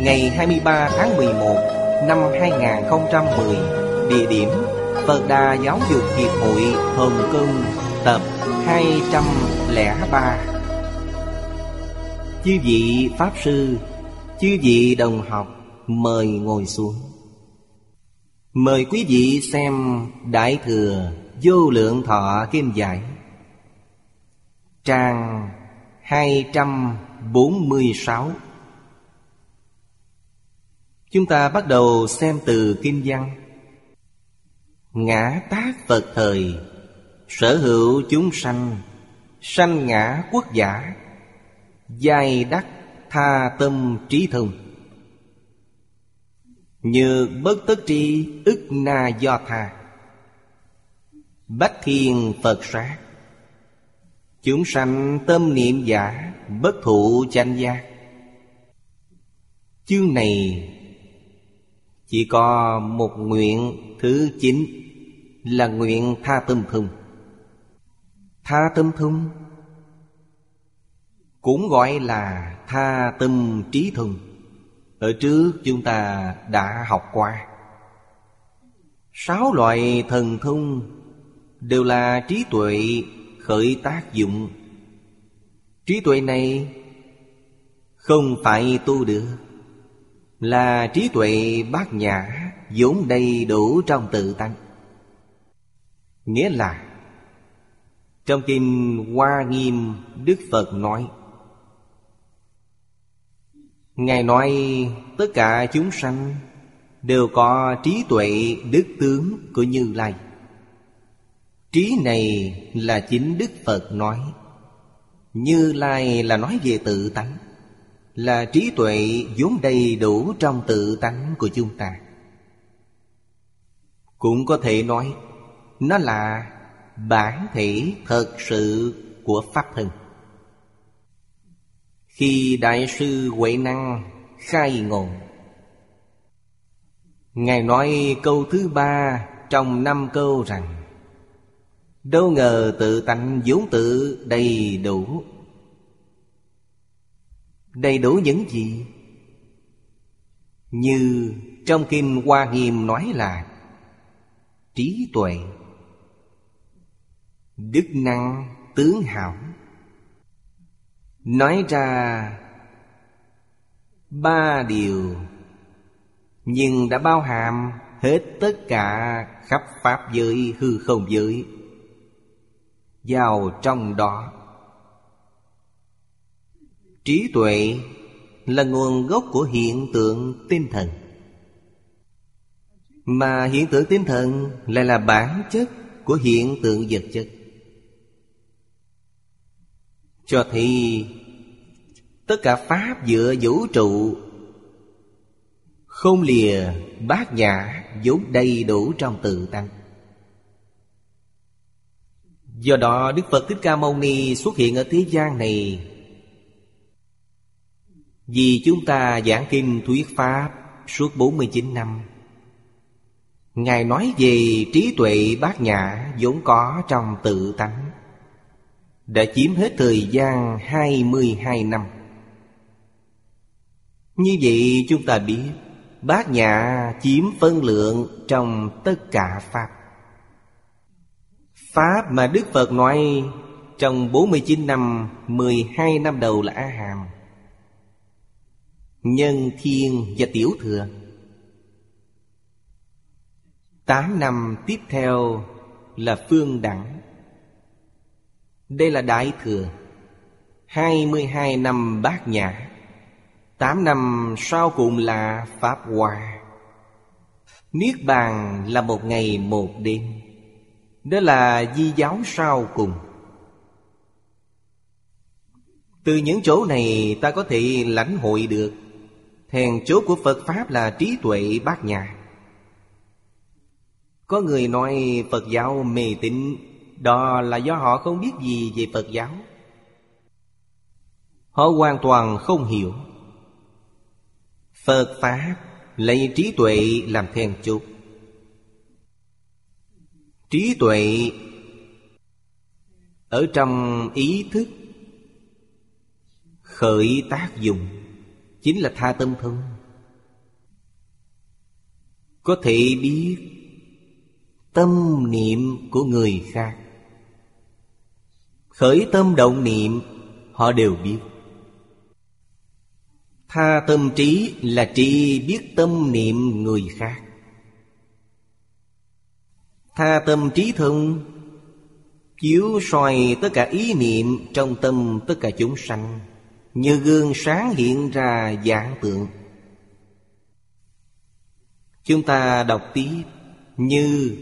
Ngày 23 tháng 11 Năm 2010 Địa điểm Phật Đà Giáo dục Hiệp hội Hồng Kông, Tập 203 Chư vị Pháp Sư, Chư vị đồng học, Mời ngồi xuống. Mời quý vị xem Đại Thừa Vô Lượng Thọ Kim Giải, Trang 246 Chúng ta bắt đầu xem từ Kinh văn. Ngã tác Phật thời, Sở hữu chúng sanh Sanh ngã quốc giả Giai đắc tha tâm trí thông. Như bất tất tri ức na do tha, Bách thiên Phật sát. Chúng sanh tâm niệm giả, Bất thụ chanh giác. Chương này chỉ có một nguyện thứ chín Là nguyện tha tâm thông Tha tâm thông Cũng gọi là tha tâm trí thông Ở trước chúng ta đã học qua. Sáu loại thần thông Đều là trí tuệ khởi tác dụng. Trí tuệ này Không phải tu được. Là trí tuệ bát nhã, vốn đầy đủ trong tự tánh Nghĩa là, Trong kinh Hoa Nghiêm, Đức Phật nói, Ngài nói, tất cả chúng sanh Đều có trí tuệ đức tướng của Như Lai. Trí này là chính Đức Phật nói. Như Lai là nói về tự tánh. Là trí tuệ vốn đầy đủ trong tự tánh của chúng ta. Cũng có thể nói, Nó là bản thể thật sự của Pháp thân. Khi Đại sư Huệ Năng khai ngộ, Ngài nói câu thứ ba trong năm câu rằng, Đâu ngờ tự tánh vốn tự đầy đủ Đầy đủ những gì? Như trong kim Hoa Nghiêm nói là, Trí tuệ, Đức năng tướng hảo Nói ra Ba điều, Nhưng đã bao hàm hết tất cả khắp Pháp giới, hư không giới vào trong đó trí tuệ là nguồn gốc của hiện tượng tinh thần mà hiện tượng tinh thần lại là bản chất của hiện tượng vật chất cho thì, tất cả pháp dựa vũ trụ không lìa bát nhã vốn đầy đủ trong tự tăng. Do đó Đức Phật Thích Ca Mâu Ni xuất hiện ở thế gian này vì chúng ta giảng kinh thuyết Pháp suốt 49 năm. Ngài nói về trí tuệ bát nhã vốn có trong tự tánh, Đã chiếm hết thời gian 22 năm. Như vậy chúng ta biết, Bát nhã chiếm phân lượng trong tất cả Pháp. Pháp mà Đức Phật nói Trong 49 năm 12 năm đầu là A-hàm Nhân thiên và tiểu thừa. Tám năm tiếp theo là phương đẳng. Đây là đại thừa. Hai mươi hai năm bát nhã. Tám năm sau cùng là Pháp Hoa. Niết bàn là một ngày một đêm. Đó là di giáo sau cùng. Từ những chỗ này ta có thể lãnh hội được. Thèn chốt của Phật Pháp là trí tuệ bát nhã. Có người nói Phật giáo mê tín, Đó là do họ không biết gì về Phật giáo. Họ hoàn toàn không hiểu. Phật Pháp lấy trí tuệ làm then chốt. Trí tuệ Ở trong ý thức, Khởi tác dụng. Chính là tha tâm thông Có thể biết Tâm niệm của người khác. Khởi tâm động niệm, Họ đều biết. Tha tâm trí là trí biết tâm niệm người khác. Tha tâm trí thông, Chiếu soi tất cả ý niệm trong tâm tất cả chúng sanh. Như gương sáng hiện ra dạng tượng. Chúng ta đọc tiếp Như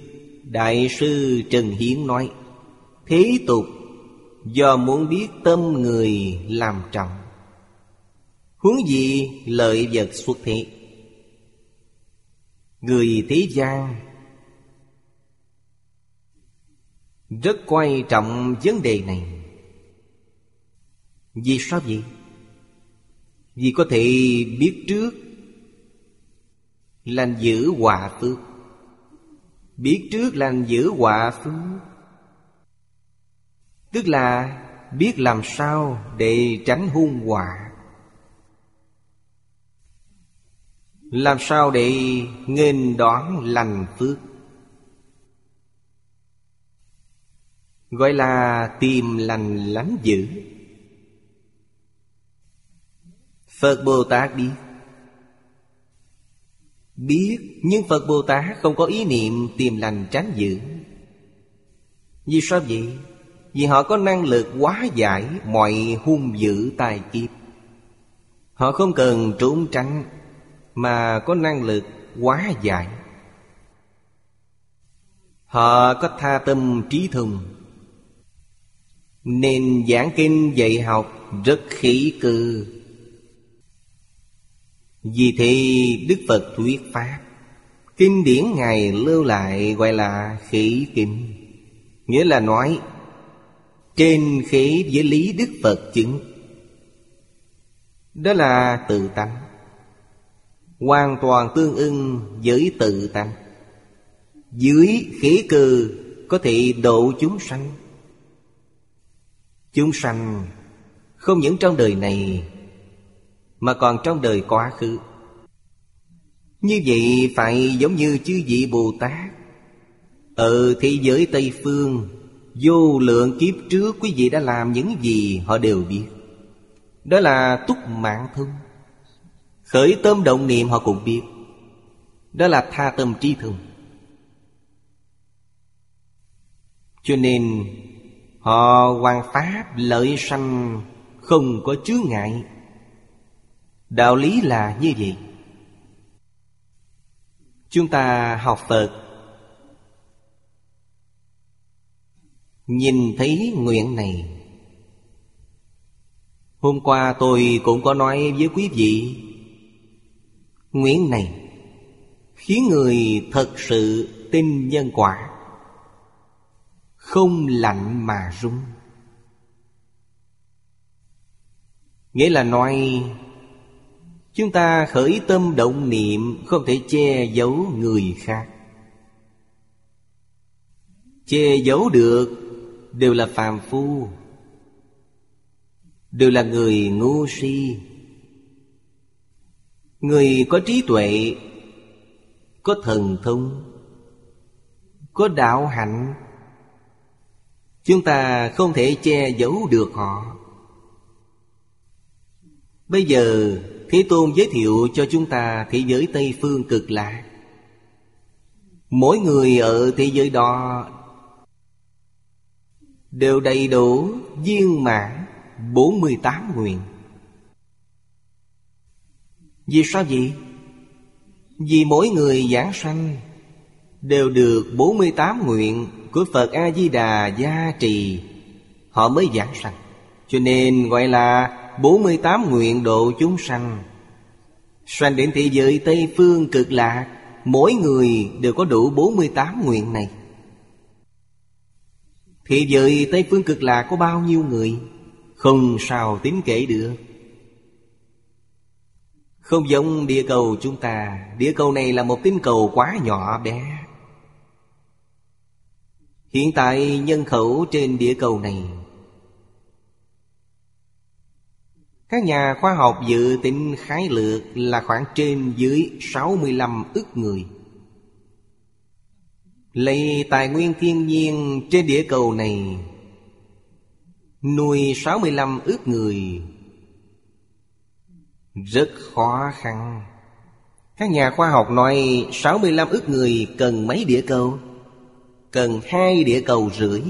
Đại sư Trần Hiến nói, Thế tục, Do muốn biết tâm người làm trọng, Huống gì lợi vật xuất thế? Người thế gian Rất quan trọng vấn đề này. Vì sao vậy? Vì có thể biết trước Lành giữ hòa phước Biết trước lành giữ hòa phước Tức là biết làm sao để tránh hung họa Làm sao để nghênh đón lành phước Gọi là tìm lành lánh dữ Phật Bồ Tát biết Biết, nhưng Phật Bồ Tát không có ý niệm tìm lành tránh dữ Vì sao vậy? Vì họ có năng lực hóa giải mọi hung dữ tài kiếp. Họ không cần trốn tránh, Mà có năng lực hóa giải. Họ có tha tâm trí thông Nên giảng kinh dạy học rất khí cư vì thế Đức Phật thuyết Pháp, Kinh điển Ngài lưu lại gọi là khỉ kinh. Nghĩa là nói, Trên khỉ với lý Đức Phật chứng. Đó là tự tánh, Hoàn toàn tương ưng với tự tánh. Dưới khỉ cừ có thể độ chúng sanh. Chúng sanh không những trong đời này mà còn trong đời quá khứ. Như vậy phải giống như chư vị Bồ Tát. Ở thế giới Tây Phương, Vô lượng kiếp trước quý vị đã làm những gì họ đều biết. Đó là túc mạng thông Khởi tâm động niệm họ cũng biết. Đó là tha tâm trí thông Cho nên, Họ hoàn pháp lợi sanh Không có chướng ngại. Đạo lý là như vậy. Chúng ta học Phật. Nhìn thấy nguyện này. Hôm qua tôi cũng có nói với quý vị. Nguyện này Khiến người thật sự tin nhân quả. Không lạnh mà rung. Nghĩa là nói Chúng ta khởi tâm động niệm, Không thể che giấu người khác. Che giấu được Đều là phàm phu, Đều là người ngu si. Người có trí tuệ, Có thần thông, Có đạo hạnh, Chúng ta không thể che giấu được họ. Bây giờ Thế Tôn giới thiệu cho chúng ta thế giới Tây Phương cực lạ. Mỗi người ở thế giới đó Đều đầy đủ viên mãn 48 nguyện Vì sao vậy? Vì mỗi người giảng sanh Đều được 48 nguyện của Phật A-di-đà gia trì, Họ mới giảng sanh Cho nên gọi là 48 nguyện độ chúng sanh. Sanh đến thế giới Tây Phương cực lạc, Mỗi người đều có đủ 48 nguyện này. Thế giới Tây Phương cực lạc có bao nhiêu người? Không sao tính kể được. Không giống địa cầu chúng ta, Địa cầu này là một tinh cầu quá nhỏ bé. Hiện tại nhân khẩu trên địa cầu này Các nhà khoa học dự tính khái lược là khoảng trên dưới 65 ức người. Lấy tài nguyên thiên nhiên trên địa cầu này, Nuôi 65 ức người, Rất khó khăn. Các nhà khoa học nói 65 ức người cần mấy địa cầu? Cần hai địa cầu rưỡi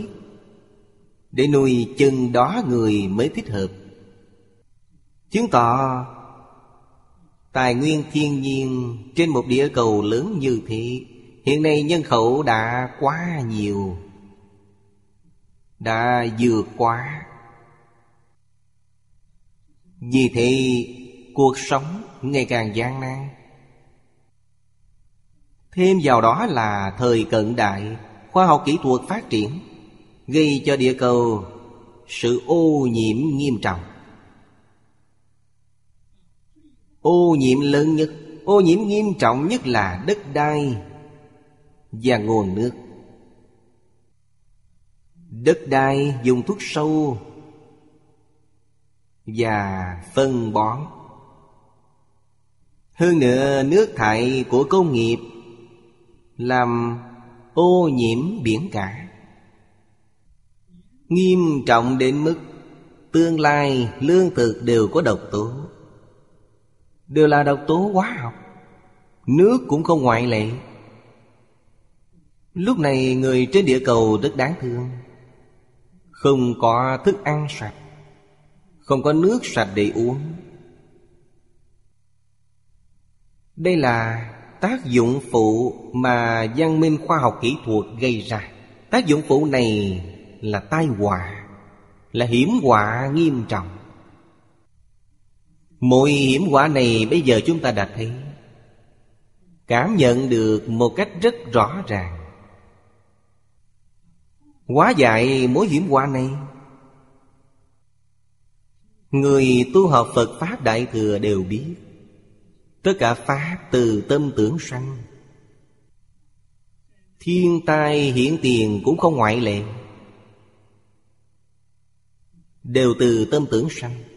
Để nuôi chân đó người mới thích hợp. Chứng tỏ, Tài nguyên thiên nhiên trên một địa cầu lớn như thế, Hiện nay nhân khẩu đã quá nhiều, Đã vượt quá. Vì thế, cuộc sống ngày càng gian nan. Thêm vào đó là thời cận đại, Khoa học kỹ thuật phát triển, Gây cho địa cầu sự ô nhiễm nghiêm trọng. Ô nhiễm lớn nhất, Ô nhiễm nghiêm trọng nhất là đất đai Và nguồn nước. Đất đai dùng thuốc sâu Và phân bón. Hơn nữa, nước thải của công nghiệp Làm ô nhiễm biển cả. Nghiêm trọng đến mức Tương lai lương thực đều có độc tố. Đều là độc tố hóa học. Nước cũng không ngoại lệ. Lúc này người trên địa cầu rất đáng thương. Không có thức ăn sạch. Không có nước sạch để uống. Đây là tác dụng phụ mà văn minh khoa học kỹ thuật gây ra. Tác dụng phụ này là tai họa, Là hiểm họa nghiêm trọng. Mỗi hiểm quả này bây giờ chúng ta đã thấy. Cảm nhận được một cách rất rõ ràng. Quá dạy mối hiểm quả này. Người tu học Phật Pháp Đại Thừa đều biết. Tất cả Pháp từ tâm tưởng sanh. Thiên tai hiện tiền cũng không ngoại lệ. Đều từ tâm tưởng sanh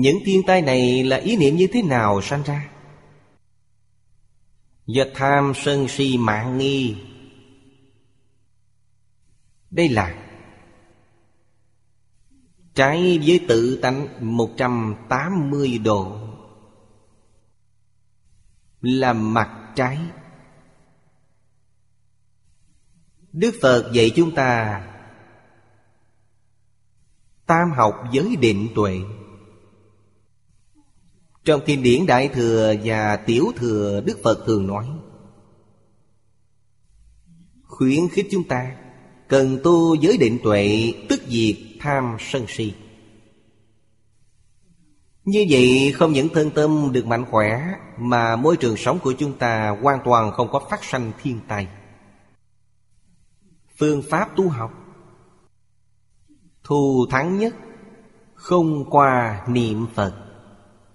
những thiên tai này là ý niệm như thế nào sanh ra? Do tham sân si mạng nghi. Đây là Trái với tự tánh 180 độ. Là mặt trái. Đức Phật dạy chúng ta Tam học giới định tuệ trong kinh điển Đại Thừa và Tiểu Thừa, Đức Phật thường nói, Khuyến khích chúng ta Cần tu giới định tuệ, Tức diệt tham sân si. Như vậy, không những thân tâm được mạnh khỏe, Mà môi trường sống của chúng ta Hoàn toàn không có phát sanh thiên tai. Phương pháp tu học Thù thắng nhất, Không qua niệm Phật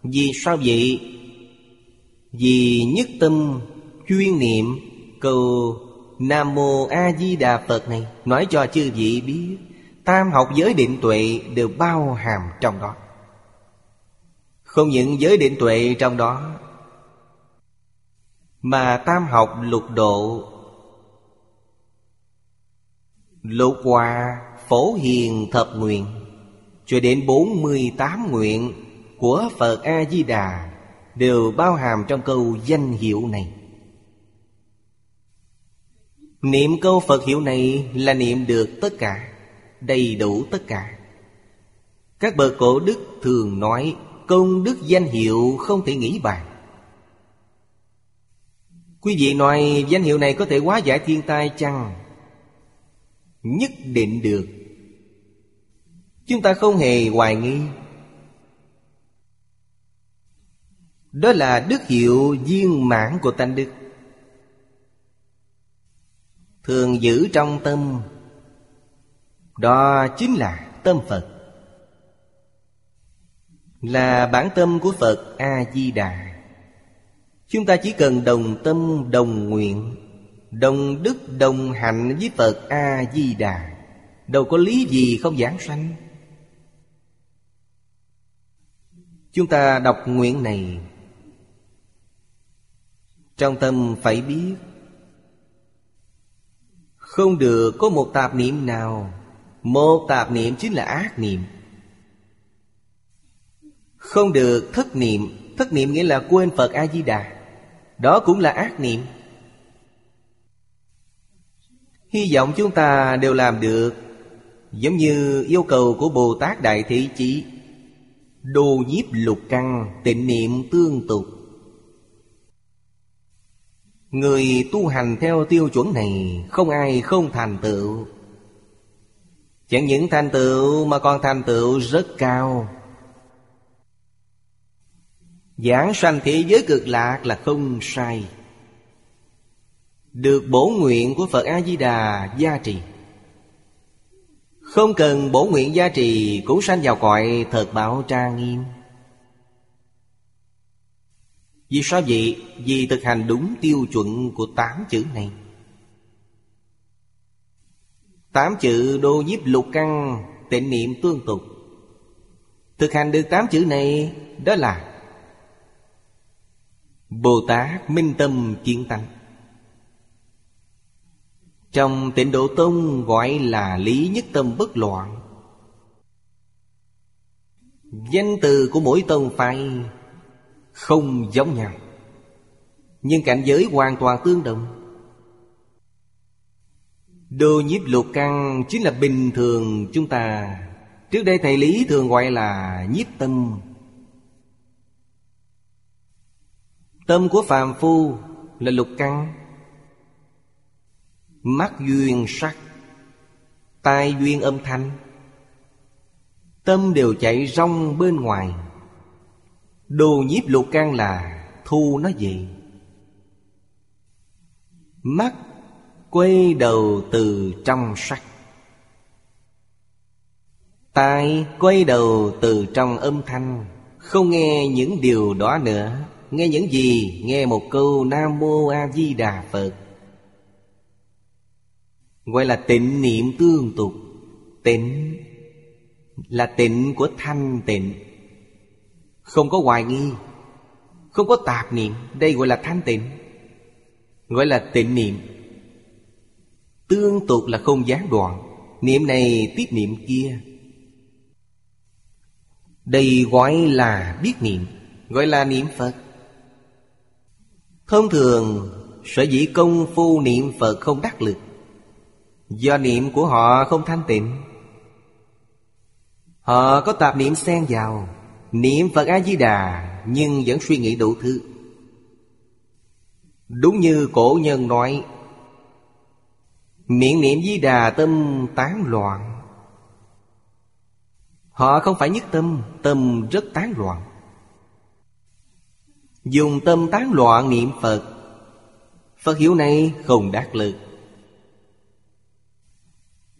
vì sao vậy? Vì nhất tâm chuyên niệm cầu Nam Mô A Di Đà Phật này Nói cho chư vị biết, Tam học giới định tuệ đều bao hàm trong đó Không những giới định tuệ trong đó, Mà tam học lục độ, Lục hòa phổ hiền thập nguyện, Cho đến bốn mươi tám nguyện của Phật A-di-đà Đều bao hàm trong câu danh hiệu này. Niệm câu Phật hiệu này là niệm được tất cả, Đầy đủ tất cả. Các bậc cổ đức thường nói Công đức danh hiệu không thể nghĩ bàn. Quý vị nói danh hiệu này có thể hóa giải thiên tai chăng? Nhất định được. Chúng ta không hề hoài nghi. Đó là đức hiệu viên mãn của tánh đức. Thường giữ trong tâm, Đó chính là tâm Phật. Là bản tâm của Phật A-di-đà. Chúng ta chỉ cần đồng tâm, đồng nguyện, Đồng đức, đồng hạnh với Phật A-di-đà. Đâu có lý gì không giảng sanh. Chúng ta đọc nguyện này trong tâm phải biết, Không được có một tạp niệm nào. Một tạp niệm chính là ác niệm. Không được thất niệm. Thất niệm nghĩa là quên Phật A-di-đà. Đó cũng là ác niệm. Hy vọng chúng ta đều làm được, Giống như yêu cầu của Bồ Tát Đại Thị Chỉ Đô nhiếp lục căn, tịnh niệm tương tục. Người tu hành theo tiêu chuẩn này Không ai không thành tựu. Chẳng những thành tựu mà còn thành tựu rất cao. Giảng sanh thế giới cực lạc là không sai. Được bổ nguyện của Phật A-di-đà gia trì. Không cần bổ nguyện gia trì Cũng sanh vào cõi thật bảo trang nghiêm. Vì sao vậy? Vì thực hành đúng tiêu chuẩn của tám chữ này. Tám chữ đô nhiếp lục căn Tịnh niệm tương tục. Thực hành được tám chữ này, Đó là Bồ Tát minh tâm kiến tăng trong tịnh độ tông gọi là lý nhất tâm bất loạn. Danh từ của mỗi tông phái không giống nhau. Nhưng cảnh giới hoàn toàn tương đồng. Đô nhiếp lục căn chính là bình thường chúng ta. Trước đây thầy Lý thường gọi là nhiếp tâm. Tâm của phàm phu là lục căn Mắt duyên sắc, Tai duyên âm thanh. Tâm đều chạy rong bên ngoài. Đồ nhiếp lục căn là thu nó về Mắt quay đầu từ trong sắc. Tai quay đầu từ trong âm thanh. Không nghe những điều đó nữa. Nghe những gì? Nghe một câu Nam Mô A Di Đà Phật. Gọi là tịnh niệm tương tục. Tịnh Là tịnh của thanh tịnh. Không có hoài nghi. Không có tạp niệm. Đây gọi là thanh tịnh. Gọi là tịnh niệm. Tương tục là không gián đoạn. Niệm này tiếp niệm kia. Đây gọi là biết niệm. Gọi là niệm Phật. Thông thường, Sở dĩ công phu niệm Phật không đắc lực. Do niệm của họ không thanh tịnh. Họ có tạp niệm xen vào. Niệm Phật A-di-đà Nhưng vẫn suy nghĩ đủ thứ. Đúng như cổ nhân nói, Miệng niệm di đà tâm tán loạn. Họ không phải nhất tâm Tâm rất tán loạn. Dùng tâm tán loạn niệm Phật Phật hiểu này không đắc lực.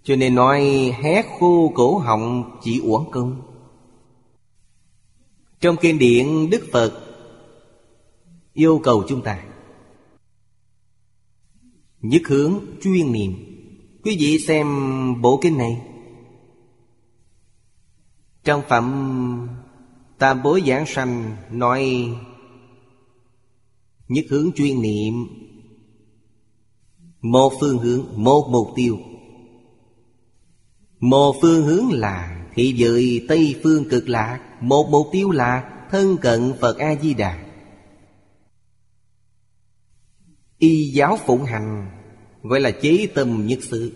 Cho nên nói hét khô cổ họng chỉ uổng công. Trong kinh điển Đức Phật Yêu cầu chúng ta Nhất hướng chuyên niệm. Quý vị xem bộ kinh này. Trong phẩm Tam bối giảng sanh nói Nhất hướng chuyên niệm Một phương hướng, một mục tiêu. Một phương hướng là thị giới Tây Phương cực lạc, Một mục tiêu là thân cận Phật A-di-đà. Y giáo phụng hành, Gọi là chế tâm nhất sự.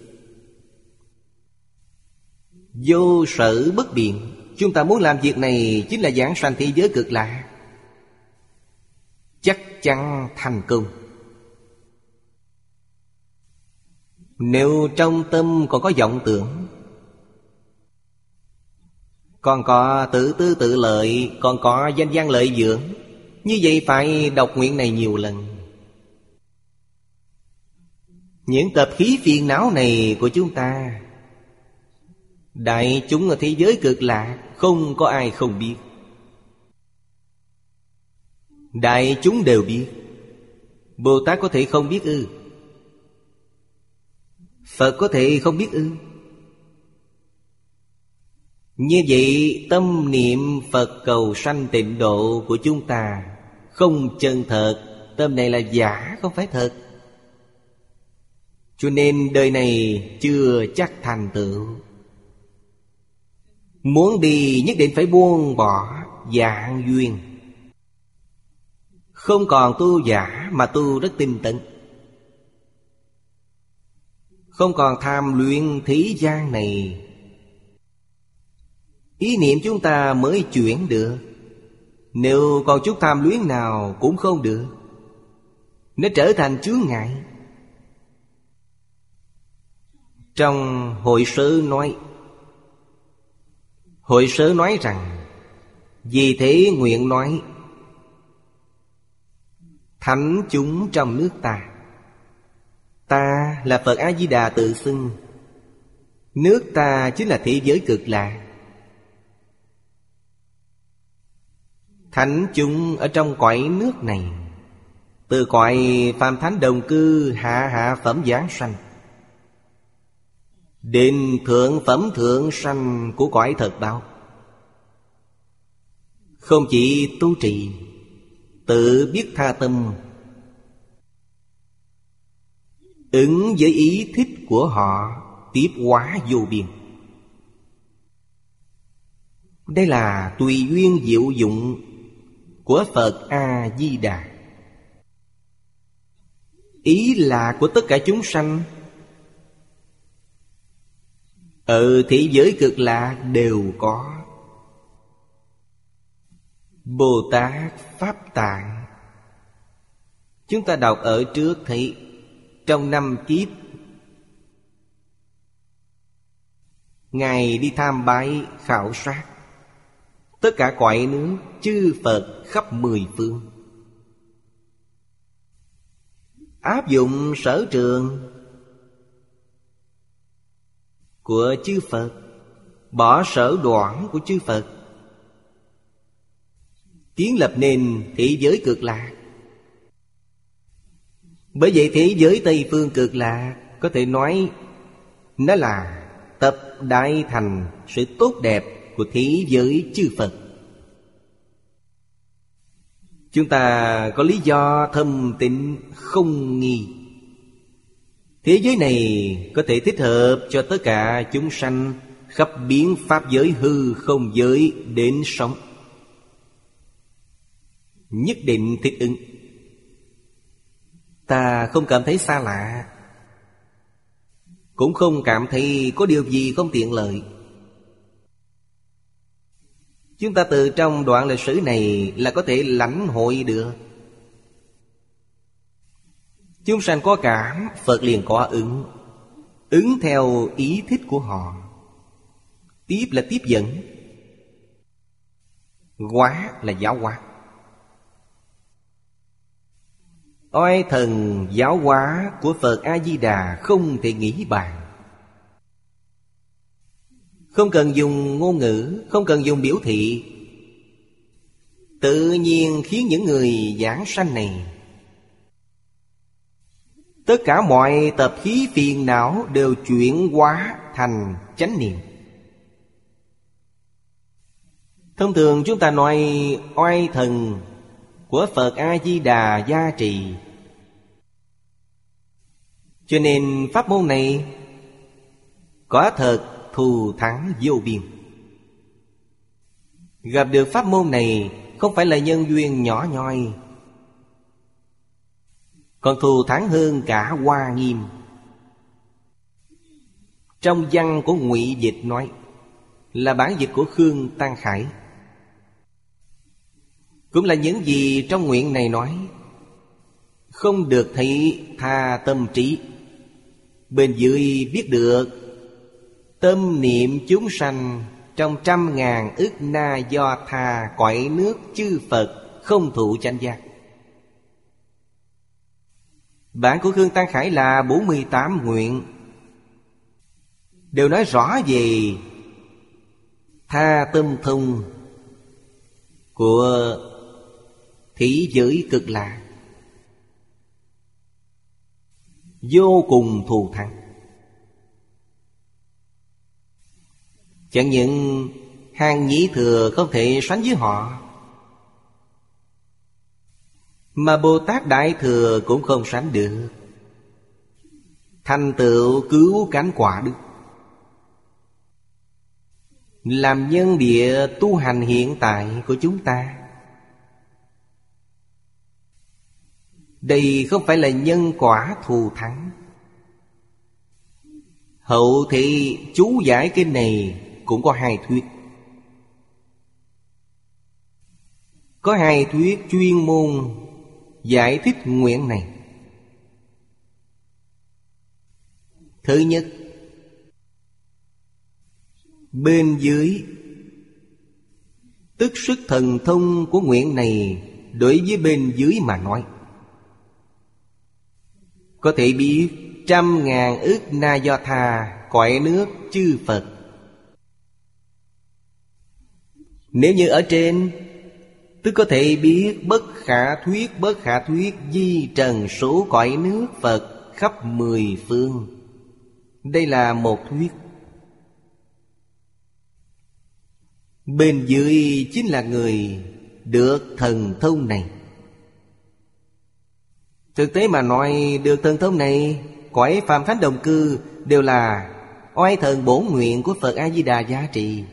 Vô sở bất biện, Chúng ta muốn làm việc này Chính là giảng sanh thế giới cực lạ Chắc chắn thành công. Nếu trong tâm còn có vọng tưởng còn có tự tư tự lợi Còn có danh gian lợi dưỡng. Như vậy phải đọc nguyện này nhiều lần. Những tập khí phiền não này của chúng ta, Đại chúng ở thế giới cực lạ, Không có ai không biết. Đại chúng đều biết. Bồ Tát có thể không biết ư? Phật có thể không biết ư? Như vậy, tâm niệm Phật cầu sanh tịnh độ của chúng ta Không chân thật. Tâm này là giả, không phải thật. Cho nên đời này chưa chắc thành tựu. Muốn đi nhất định phải buông bỏ dạng duyên. Không còn tu giả mà tu rất tinh tấn. Không còn tham luyện thế gian này Ý niệm chúng ta mới chuyển được. Nếu còn chút tham luyến nào cũng không được, Nó trở thành chướng ngại. Trong hội sớ nói, Hội sớ nói rằng, Vì thế nguyện nói, Thánh chúng trong nước ta Ta là Phật A-di-đà tự xưng. Nước ta chính là thế giới cực lạ Thánh chúng ở trong cõi nước này. Từ cõi phàm thánh đồng cư, hạ hạ phẩm giáng sanh. Đến thượng phẩm thượng sanh của cõi thật đạo Không chỉ tu trì, Tự biết tha tâm. Ứng với ý thích của họ, Tiếp hóa vô biên. Đây là tùy duyên diệu dụng của Phật A-di-đà. Ý là của tất cả chúng sanh. Ở thế giới cực lạ đều có. Bồ Tát Pháp Tạng. Chúng ta đọc ở trước thấy Trong năm kiếp, Ngài đi tham bái khảo sát. Tất cả cõi nước chư Phật khắp mười phương. Áp dụng sở trường của chư Phật, Bỏ sở đoạn của chư Phật Kiến lập nên thế giới cực lạc. Bởi vậy thế giới Tây Phương cực lạc Có thể nói Nó là tập đại thành Sự tốt đẹp của thế giới chư Phật. Chúng ta có lý do thâm tịnh không nghi. Thế giới này có thể thích hợp cho tất cả chúng sanh Khắp biến pháp giới hư không giới đến sống. Nhất định thích ứng. Ta không cảm thấy xa lạ. Cũng không cảm thấy có điều gì không tiện lợi. Chúng ta từ trong đoạn lịch sử này là có thể lãnh hội được. Chúng sanh có cảm, Phật liền có ứng. Ứng theo ý thích của họ. Tiếp là tiếp dẫn. Quá là giáo hóa. Oai thần giáo hóa của Phật A-di-đà không thể nghĩ bàn. Không cần dùng ngôn ngữ, Không cần dùng biểu thị. Tự nhiên khiến những người giảng sanh này. Tất cả mọi tập khí phiền não đều chuyển hóa thành chánh niệm. Thông thường chúng ta nói oai thần của Phật A-di-đà gia trì. Cho nên pháp môn này có thật thù thắng vô biên. Gặp được pháp môn này, không phải là nhân duyên nhỏ nhoi, còn thù thắng hơn cả hoa nghiêm. Trong văn của ngụy Dịch nói, Là bản dịch của Khương Tăng Khải. Cũng là những gì trong nguyện này nói, Không được thấy tha tâm trí. Bên dưới biết được Tâm niệm chúng sanh Trong trăm ngàn ức na do tha quậy nước chư Phật Không thụ chánh giác. Bản của Khương Tăng Khải là 48 nguyện. Đều nói rõ về Tha tâm thông Của thị giới cực lạc. Vô cùng thù thắng. Chẳng những hàng nhĩ thừa không thể sánh với họ, Mà Bồ Tát Đại Thừa cũng không sánh được. Thành tựu cứu cánh quả đức. Làm nhân địa tu hành hiện tại của chúng ta. Đây không phải là nhân quả thù thắng. Hậu thị chú giải kinh này cũng có hai thuyết. Có hai thuyết chuyên môn giải thích nguyện này. Thứ nhất, Bên dưới, Tức sức thần thông của nguyện này Đối với bên dưới mà nói. Có thể biết trăm ngàn ước na do tha Cõi nước chư Phật Nếu như ở trên, Tức có thể biết bất khả thuyết, bất khả thuyết Di trần số cõi nước Phật khắp mười phương. Đây là một thuyết. Bên dưới chính là người được thần thông này. Thực tế mà nói, được thần thông này, Cõi phàm thánh đồng cư đều là Oai thần bổn nguyện của Phật A-di-đà giá trị.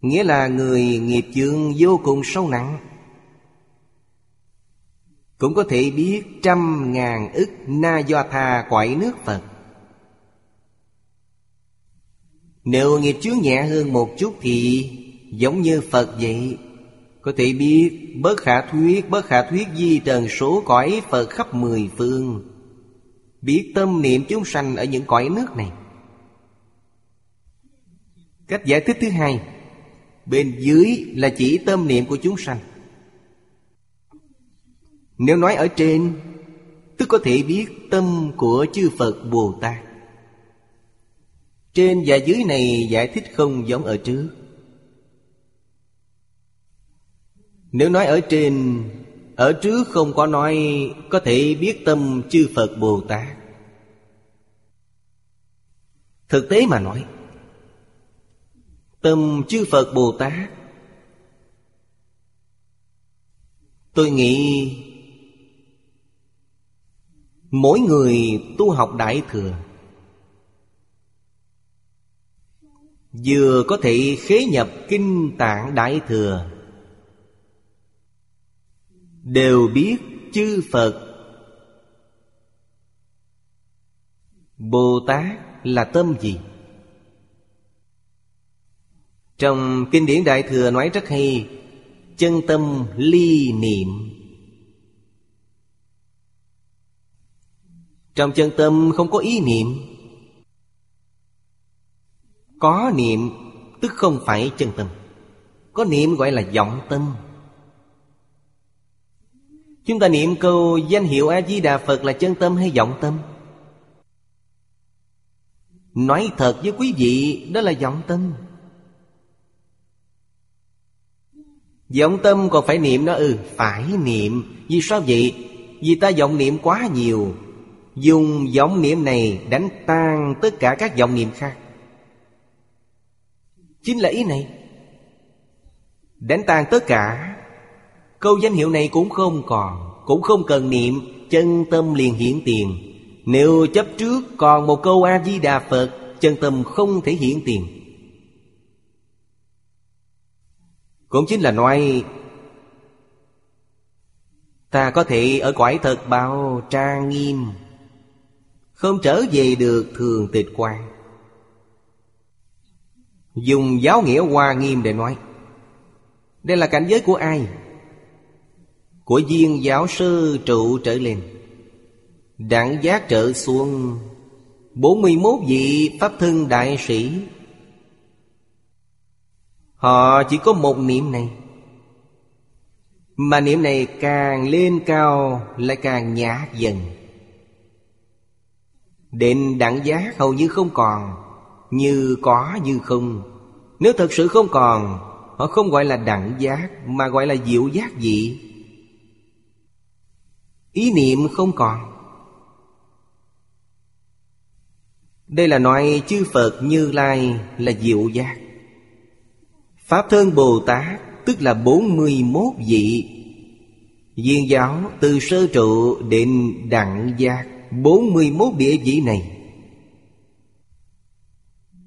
Nghĩa là người nghiệp chướng vô cùng sâu nặng. Cũng có thể biết trăm ngàn ức na do tha quậy nước Phật. Nếu nghiệp chướng nhẹ hơn một chút thì giống như Phật vậy Có thể biết bất khả thuyết, bất khả thuyết di trần số cõi Phật khắp mười phương. Biết tâm niệm chúng sanh ở những cõi nước này. Cách giải thích thứ hai. Bên dưới là chỉ tâm niệm của chúng sanh. Nếu nói ở trên, Tức có thể biết tâm của chư Phật Bồ Tát. Trên và dưới này giải thích không giống ở trước. Nếu nói ở trên, Ở trước không có nói, Có thể biết tâm chư Phật Bồ Tát. Thực tế mà nói Tâm chư Phật Bồ Tát Tôi nghĩ Mỗi người tu học Đại Thừa Vừa có thể khế nhập Kinh Tạng Đại Thừa Đều biết chư Phật Bồ Tát là tâm gì? Trong kinh điển Đại Thừa nói rất hay, Chân tâm ly niệm. Trong chân tâm không có ý niệm, Có niệm tức không phải chân tâm. Có niệm gọi là vọng tâm. Chúng ta niệm câu danh hiệu A-di-đà Phật là chân tâm hay vọng tâm? Nói thật với quý vị, đó là vọng tâm. Vọng tâm còn phải niệm nó ừ Phải niệm. Vì sao vậy? Vì ta vọng niệm quá nhiều. Dùng vọng niệm này đánh tan tất cả các vọng niệm khác. Chính là ý này. Đánh tan tất cả. Câu danh hiệu này cũng không còn, Cũng không cần niệm. Chân tâm liền hiện tiền. Nếu chấp trước còn một câu A-di-đà Phật, Chân tâm không thể hiện tiền. Cũng chính là nói, Ta có thể ở quải thật bao trang nghiêm, Không trở về được thường tịch quan Dùng giáo nghĩa hoa nghiêm để nói, Đây là cảnh giới của ai? Của viên giáo sư trụ trở lên. Đẳng giác trở xuống 41 vị Pháp thân đại sĩ. Họ chỉ có một niệm này. Mà niệm này càng lên cao, Lại càng nhã dần. Định đẳng giác hầu như không còn, Như có như không. Nếu thật sự không còn, Họ không gọi là đẳng giác, Mà gọi là diệu giác gì Ý niệm không còn. Đây là nói chư Phật Như Lai là diệu giác. Pháp thân Bồ Tát, Tức là 41 vị. Viên giáo từ sơ trụ đến đặng giác 41 địa vị này.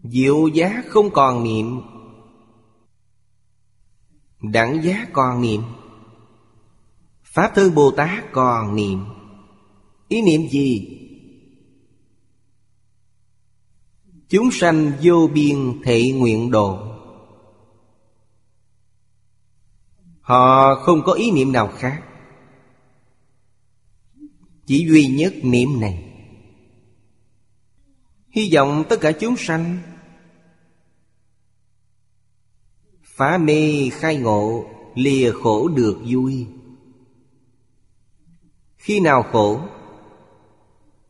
Diệu giác không còn niệm. Đẳng giác còn niệm. Pháp thân Bồ Tát còn niệm. Ý niệm gì? Chúng sanh vô biên thể nguyện độ. Họ không có ý niệm nào khác. Chỉ duy nhất niệm này. Hy vọng tất cả chúng sanh Phá mê khai ngộ, Lìa khổ được vui. Khi nào khổ?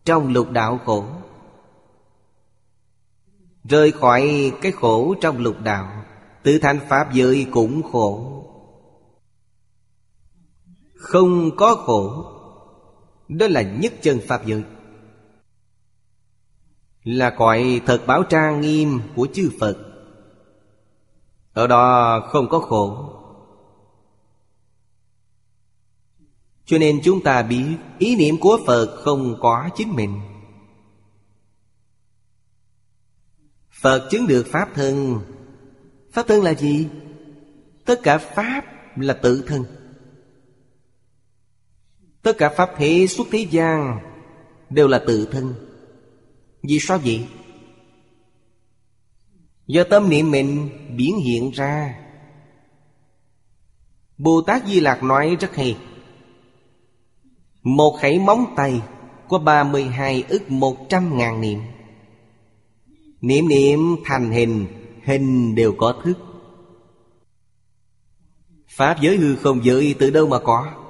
Trong lục đạo khổ. Rời khỏi cái khổ trong lục đạo, Tự thành Pháp giới cũng khổ. Không có khổ. Đó là nhất chân Pháp giới Là cõi thật báo trang nghiêm của chư Phật. Ở đó không có khổ. Cho nên chúng ta biết Ý niệm của Phật không có chính mình. Phật chứng được Pháp thân. Pháp thân là gì? Tất cả Pháp là tự thân. Tất cả Pháp thế xuất thế gian Đều là tự thân. Vì sao vậy? Do tâm niệm mình biến hiện ra. Bồ Tát Di Lạc nói rất hay. Một khẩy móng tay Có 32 ức một trăm ngàn niệm. Niệm niệm thành hình Hình đều có thức. Pháp giới hư không giới từ đâu mà có?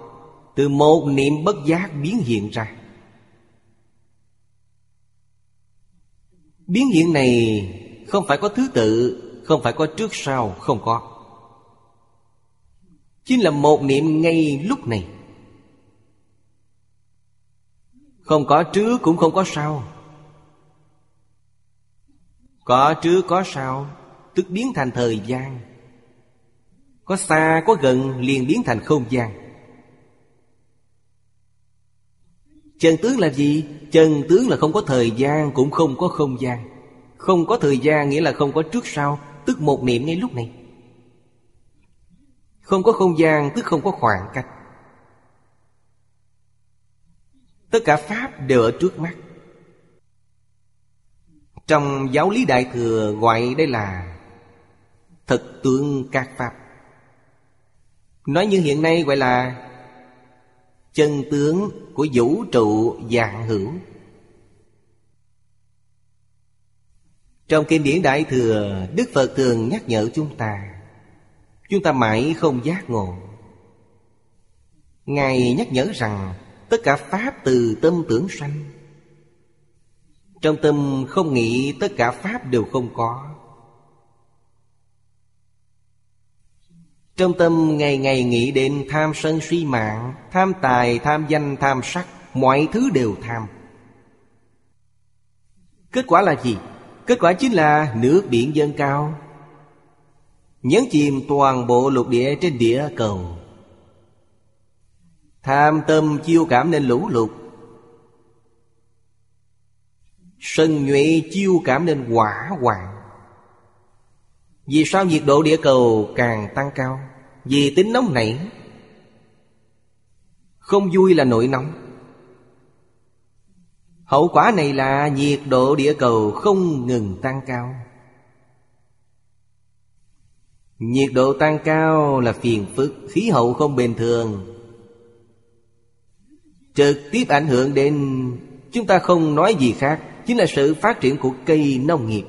Từ một niệm bất giác biến hiện ra. Biến hiện này không phải có thứ tự, Không phải có trước sau, Không có. Chính là một niệm ngay lúc này. Không có trước cũng không có sau. Có trước, có sau, Tức biến thành thời gian. Có xa, có gần, liền biến thành không gian. Chân tướng là gì? Chân tướng là không có thời gian, cũng không có không gian. Không có thời gian nghĩa là không có trước sau, Tức một niệm ngay lúc này. Không có không gian, tức không có khoảng cách. Tất cả Pháp đều ở trước mắt. Trong giáo lý Đại Thừa gọi đây là Thực tướng các Pháp. Nói như hiện nay gọi là Chân tướng của vũ trụ dạng hữu. Trong kinh điển Đại Thừa, Đức Phật thường nhắc nhở chúng ta Chúng ta mãi không giác ngộ. Ngài nhắc nhở rằng Tất cả Pháp từ tâm tưởng sanh. Trong tâm không nghĩ tất cả Pháp đều không có. Trong tâm ngày ngày nghĩ đến tham sân si mạng Tham tài, tham danh, tham sắc Mọi thứ đều tham. Kết quả là gì? Kết quả chính là nước biển dâng cao. Nhấn chìm toàn bộ lục địa trên địa cầu. Tham tâm chiêu cảm nên lũ lụt. Sân nhuệ chiêu cảm nên quả hoạn. Vì sao nhiệt độ địa cầu càng tăng cao? Vì tính nóng nảy. Không vui là nội nóng. Hậu quả này là nhiệt độ địa cầu không ngừng tăng cao. Nhiệt độ tăng cao là phiền phức, Khí hậu không bình thường. Trực tiếp ảnh hưởng đến, Chúng ta không nói gì khác, Chính là sự phát triển của cây nông nghiệp.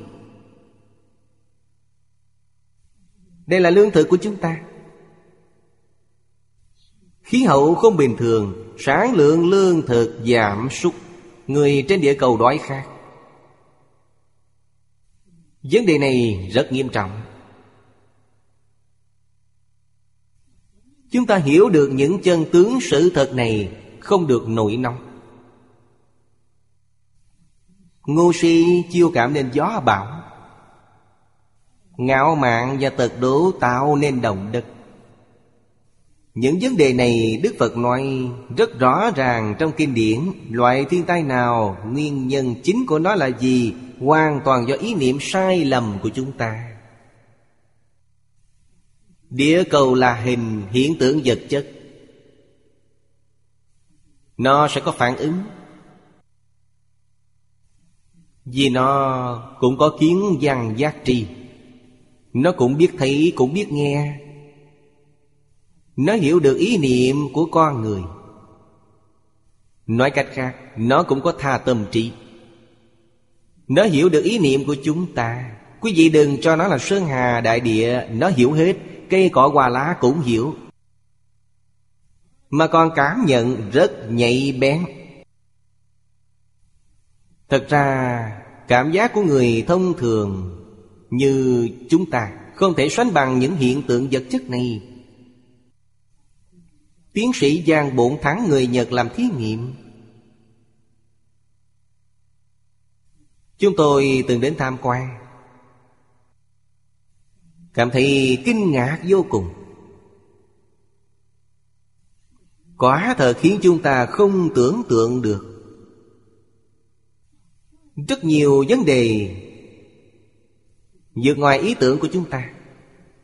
Đây là lương thực của chúng ta. Khí hậu không bình thường, Sản lượng lương thực giảm sút. Người trên địa cầu đói khát. Vấn đề này rất nghiêm trọng. Chúng ta hiểu được những chân tướng sự thật này Không được nổi nóng. Ngô si chiêu cảm nên gió bão. Ngạo mạn và tật đố tạo nên động đất. Những vấn đề này Đức Phật nói rất rõ ràng trong kinh điển. Loại thiên tai nào, nguyên nhân chính của nó là gì Hoàn toàn do ý niệm sai lầm của chúng ta. Địa cầu là hình hiện tượng vật chất. Nó sẽ có phản ứng. Vì nó cũng có kiến văn giác tri. Nó cũng biết thấy, cũng biết nghe. Nó hiểu được ý niệm của con người. Nói cách khác Nó cũng có tha tâm trí. Nó hiểu được ý niệm của chúng ta. Quý vị đừng cho nó là Sơn Hà Đại Địa Nó hiểu hết Cây cỏ hoa lá cũng hiểu. Mà còn cảm nhận rất nhạy bén. Thật ra cảm giác của người thông thường như chúng ta Không thể sánh bằng những hiện tượng vật chất này. Tiến sĩ Giang Bổn Thắng, người Nhật làm thí nghiệm. Chúng tôi từng đến tham quan. Cảm thấy kinh ngạc vô cùng. Quả thật khiến chúng ta không tưởng tượng được. Rất nhiều vấn đề vượt ngoài ý tưởng của chúng ta.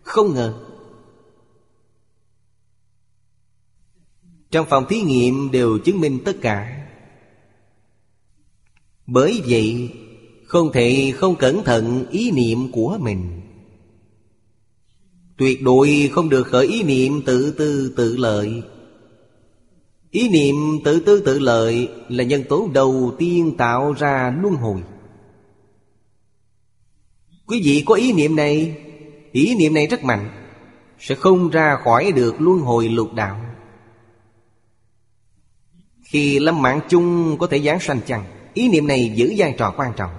Không ngờ. Trong phòng thí nghiệm đều chứng minh tất cả. Bởi vậy, Không thể không cẩn thận ý niệm của mình. Tuyệt đối không được khởi ý niệm tự tư tự lợi. Ý niệm tự tư tự lợi là nhân tố đầu tiên tạo ra luân hồi. Quý vị có ý niệm này? Ý niệm này rất mạnh, Sẽ không ra khỏi được luân hồi lục đạo. Khi lâm mạng chung có thể giáng sanh chăng? Ý niệm này giữ vai trò quan trọng.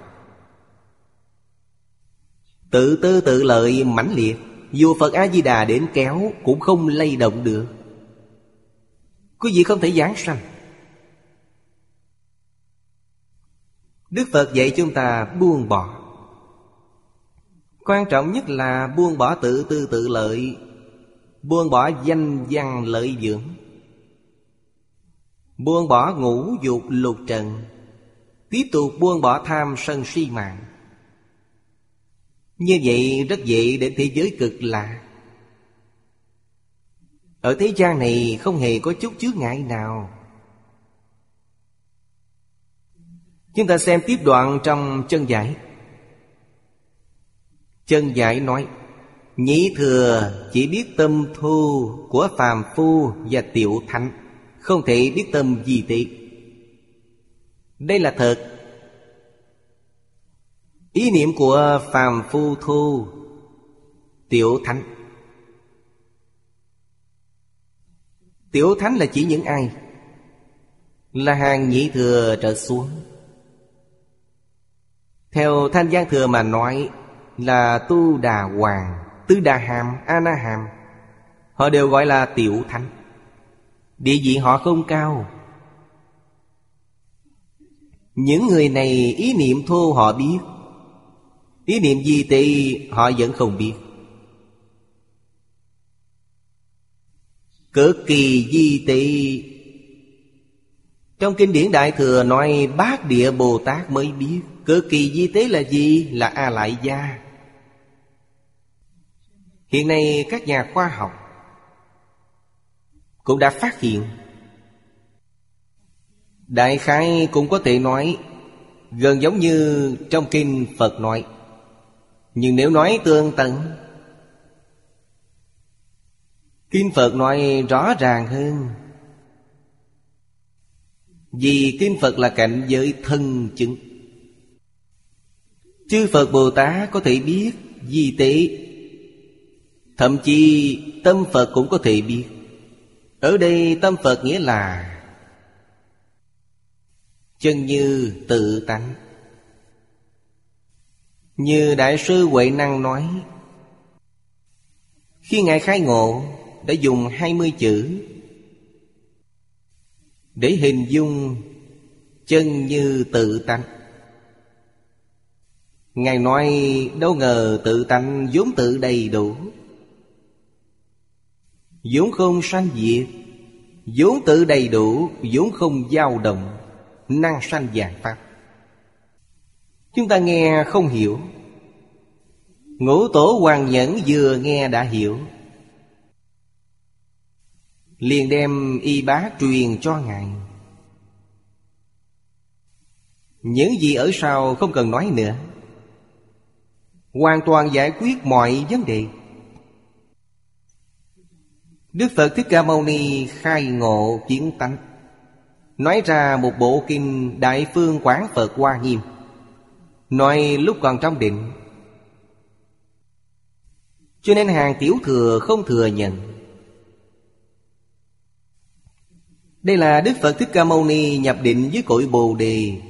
Tự tư tự lợi mãnh liệt, dù Phật A-di-đà đến kéo Cũng không lay động được. Quý vị không thể giáng sanh. Đức Phật dạy chúng ta buông bỏ. Quan trọng nhất là buông bỏ tự tư tự lợi, Buông bỏ danh văn lợi dưỡng, Buông bỏ ngũ dục lục trần, Tiếp tục buông bỏ tham sân si mạng. Như vậy rất dễ để thế giới cực lạ. Ở thế gian này không hề có chút chướng ngại nào. Chúng ta xem tiếp đoạn trong chân giải. Chân giải nói, Nhĩ thừa chỉ biết tâm thu của phàm phu và tiểu thánh, Không thể biết tâm gì tị Đây là thật. Ý niệm của phàm phu thu, Tiểu thánh. Tiểu thánh là chỉ những ai? Là hàng nhị thừa trở xuống. Theo Thanh Giang Thừa mà nói là Tu Đà Hoàng Tứ Đà Hàm, A Na Hàm Họ đều gọi là tiểu thánh. Địa vị họ không cao. Những người này ý niệm thô họ biết. Ý niệm di tị họ vẫn không biết. Cực kỳ di tị. Trong kinh điển Đại Thừa nói Bát Địa Bồ Tát mới biết. Cực kỳ di tế là gì? Là A Lại Gia. Hiện nay các nhà khoa học Cũng đã phát hiện. Đại khái cũng có thể nói Gần giống như trong kinh Phật nói. Nhưng nếu nói tương tận Kinh Phật nói rõ ràng hơn. Vì Kinh Phật là cảnh giới thân chứng. Chư Phật Bồ Tát có thể biết di tế Thậm chí, tâm Phật cũng có thể biết. Ở đây, tâm Phật nghĩa là Chân như tự tánh. Như Đại sư Huệ Năng nói, Khi Ngài khai ngộ, Đã dùng hai mươi chữ Để hình dung Chân như tự tánh. Ngài nói, đâu ngờ tự tánh vốn tự đầy đủ vốn không sanh diệt, vốn tự đầy đủ, vốn không dao động, năng sanh dạng pháp. Chúng ta nghe không hiểu. Ngũ tổ hoàng nhẫn vừa nghe đã hiểu. Liền đem y bá truyền cho ngài. Những gì ở sau không cần nói nữa. Hoàn toàn giải quyết mọi vấn đề đức phật thích ca mâu ni khai ngộ kiến tánh. Nói ra một bộ kinh đại phương quán phật hoa nghiêm. Nói lúc còn trong định. Cho nên hàng tiểu thừa không thừa nhận. Đây là đức phật thích ca mâu ni nhập định với cội bồ đề.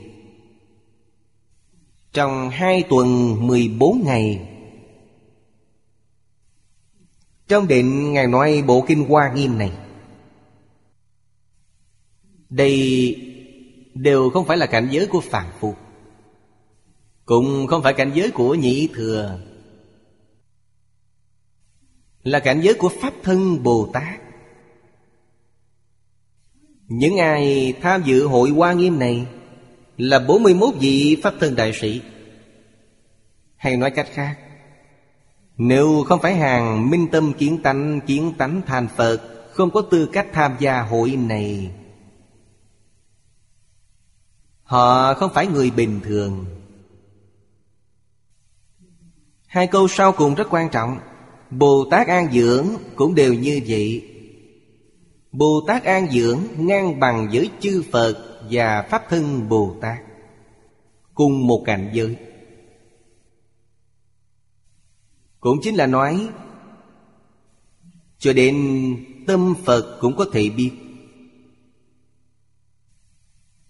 Trong hai tuần mười bốn ngày trong định Ngài nói bộ kinh Hoa Nghiêm này. Đây đều không phải là cảnh giới của phàm phu, Cũng không phải cảnh giới của nhị thừa, Là cảnh giới của Pháp Thân Bồ Tát. Những ai tham dự hội Hoa Nghiêm này là 41 vị Pháp Thân Đại Sĩ. Hay nói cách khác nếu không phải hàng minh tâm kiến tánh Kiến tánh thành Phật, Không có tư cách tham gia hội này. Họ không phải người bình thường. Hai câu sau cùng rất quan trọng. Bồ Tát An Dưỡng cũng đều như vậy. Bồ Tát An Dưỡng ngang bằng với chư Phật và Pháp Thân Bồ Tát Cùng một cảnh giới. Cũng chính là nói, Cho đến tâm Phật cũng có thể biết.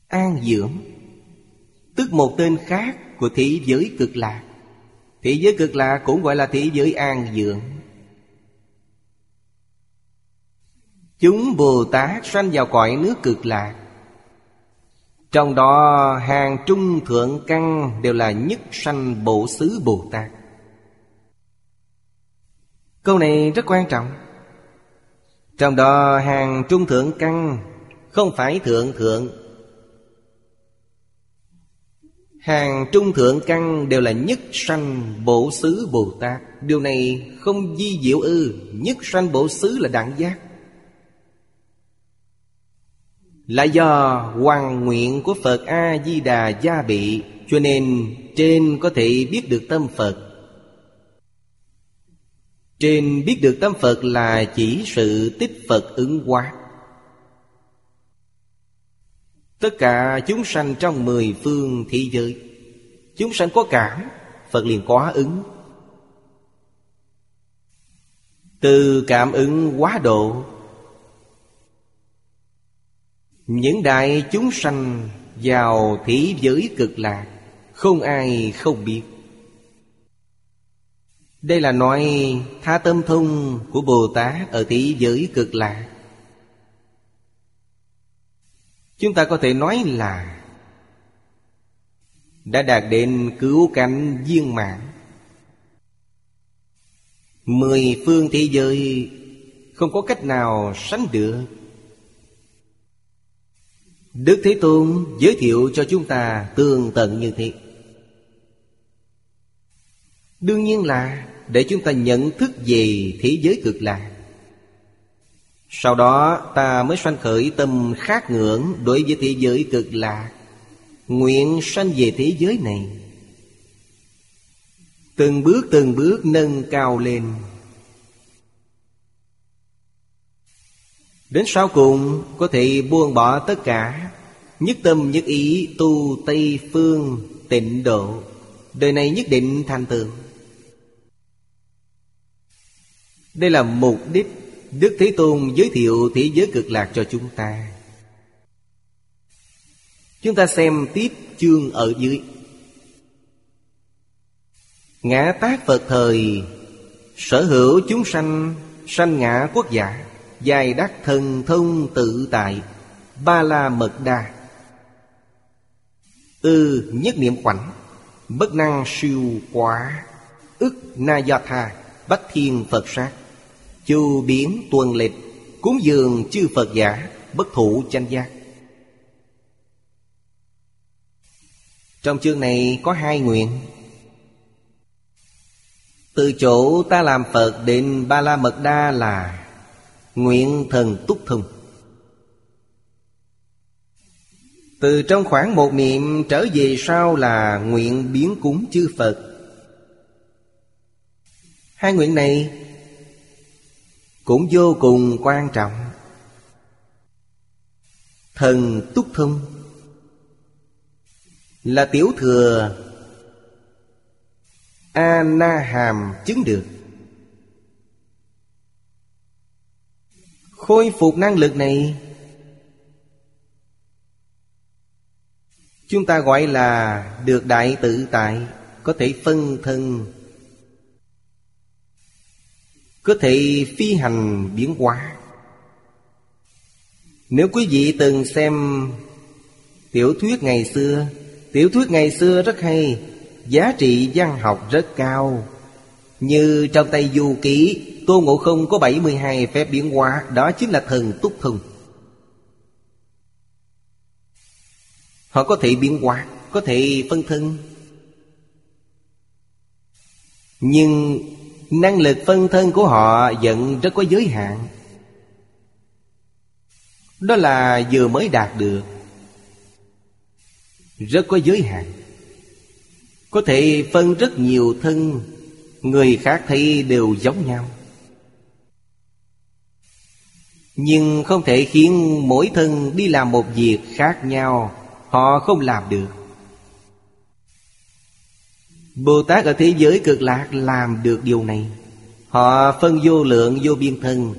An dưỡng, Tức một tên khác của thế giới cực lạc. Thế giới cực lạc cũng gọi là thế giới an dưỡng. Chúng Bồ Tát sanh vào cõi nước cực lạc. Trong đó hàng trung thượng căn đều là nhất sanh bộ xứ Bồ Tát. Câu này rất quan trọng. Trong đó, hàng trung thượng căn Không phải thượng thượng. Hàng trung thượng căn đều là nhất sanh bộ xứ Bồ Tát. Điều này không di diệu ư. Nhất sanh bộ xứ là đẳng giác. Là do hoàn nguyện của Phật A-di-đà gia bị, Cho nên trên có thể biết được tâm Phật. Trên biết được tâm Phật là chỉ sự tích Phật ứng hóa. Tất cả chúng sanh trong mười phương thế giới, Chúng sanh có cảm, Phật liền quá ứng. Từ cảm ứng quá độ, những đại chúng sanh vào thế giới cực lạc, Không ai không biết. Đây là nói tha tâm thông của Bồ Tát ở thế giới cực lạc Chúng ta có thể nói là Đã đạt đến cứu cánh viên mãn. Mười phương thế giới Không có cách nào sánh được. Đức Thế Tôn giới thiệu cho chúng ta tương tận như thế. Đương nhiên là để chúng ta nhận thức về thế giới cực lạc. Sau đó, ta mới sanh khởi tâm khát ngưỡng đối với thế giới cực lạc, Nguyện sanh về thế giới này. Từng bước từng bước nâng cao lên. Đến sau cùng, có thể buông bỏ tất cả, Nhất tâm, nhất ý, tu Tây Phương, tịnh độ. Đời này nhất định thành tựu. Đây là mục đích Đức Thế Tôn giới thiệu thế giới cực lạc cho chúng ta. Chúng ta xem tiếp chương ở dưới. Ngã tác Phật thời, Sở hữu chúng sanh Sanh ngã quốc giả, Dài đắc thần thông tự tại, Ba la mật đa. Tư nhất niệm khoảnh, Bất năng siêu quả Ức na do tha Bách thiên Phật sát. Chu biến tuần lịch, Cúng dường chư Phật giả, Bất thủ chanh giác Trong chương này có hai nguyện. Từ chỗ ta làm Phật đến Ba La Mật Đa là Nguyện thần túc thùng Từ trong khoảng một niệm trở về sau là nguyện biến cúng chư Phật. Hai nguyện này cũng vô cùng quan trọng. Thần túc thông Là tiểu thừa A Na Hàm chứng được. Khôi phục năng lực này, Chúng ta gọi là được đại tự tại, Có thể phân thân có thể phi hành biến hóa Nếu quý vị từng xem tiểu thuyết ngày xưa, Tiểu thuyết ngày xưa rất hay, Giá trị văn học rất cao. Như trong tay du ký, Tô Ngộ Không có 72 phép biến hóa Đó chính là thần túc thần. Họ có thể biến hóa Có thể phân thân. Nhưng năng lực phân thân của họ vẫn rất có giới hạn. Đó là vừa mới đạt được, Rất có giới hạn. Có thể phân rất nhiều thân, Người khác thấy đều giống nhau. Nhưng không thể khiến mỗi thân đi làm một việc khác nhau Họ không làm được. Bồ Tát ở thế giới cực lạc làm được điều này. Họ phân vô lượng, vô biên thân.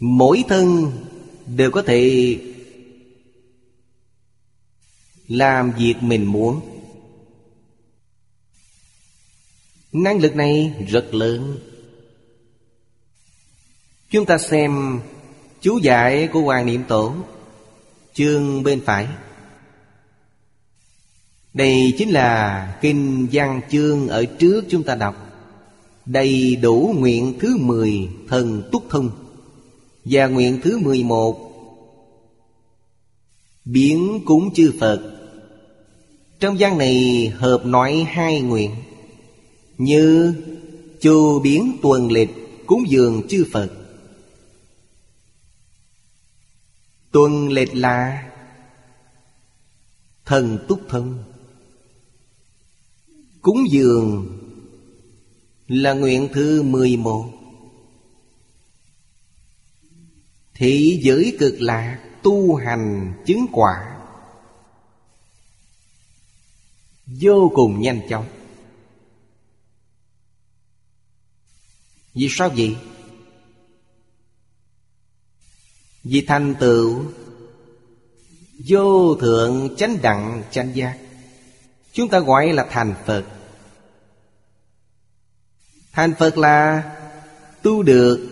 Mỗi thân đều có thể Làm việc mình muốn. Năng lực này rất lớn. Chúng ta xem chú giải của Hoàng Niệm Tổ, Chương bên phải. Đây chính là kinh văn chương ở trước chúng ta đọc. Đầy đủ nguyện thứ 10 thần túc thông. Và nguyện thứ 11 Biến cúng chư Phật. Trong văn này hợp nói hai nguyện. Như chu biến tuần lịch cúng dường chư Phật. Tuần lịch là Thần túc thông. Cúng dường Là nguyện thứ 11 Thị giới cực lạc Tu hành chứng quả Vô cùng nhanh chóng. Vì sao vậy? Vì thành tựu Vô thượng chánh đặng chánh giác. Chúng ta gọi là thành Phật. Thành Phật là tu được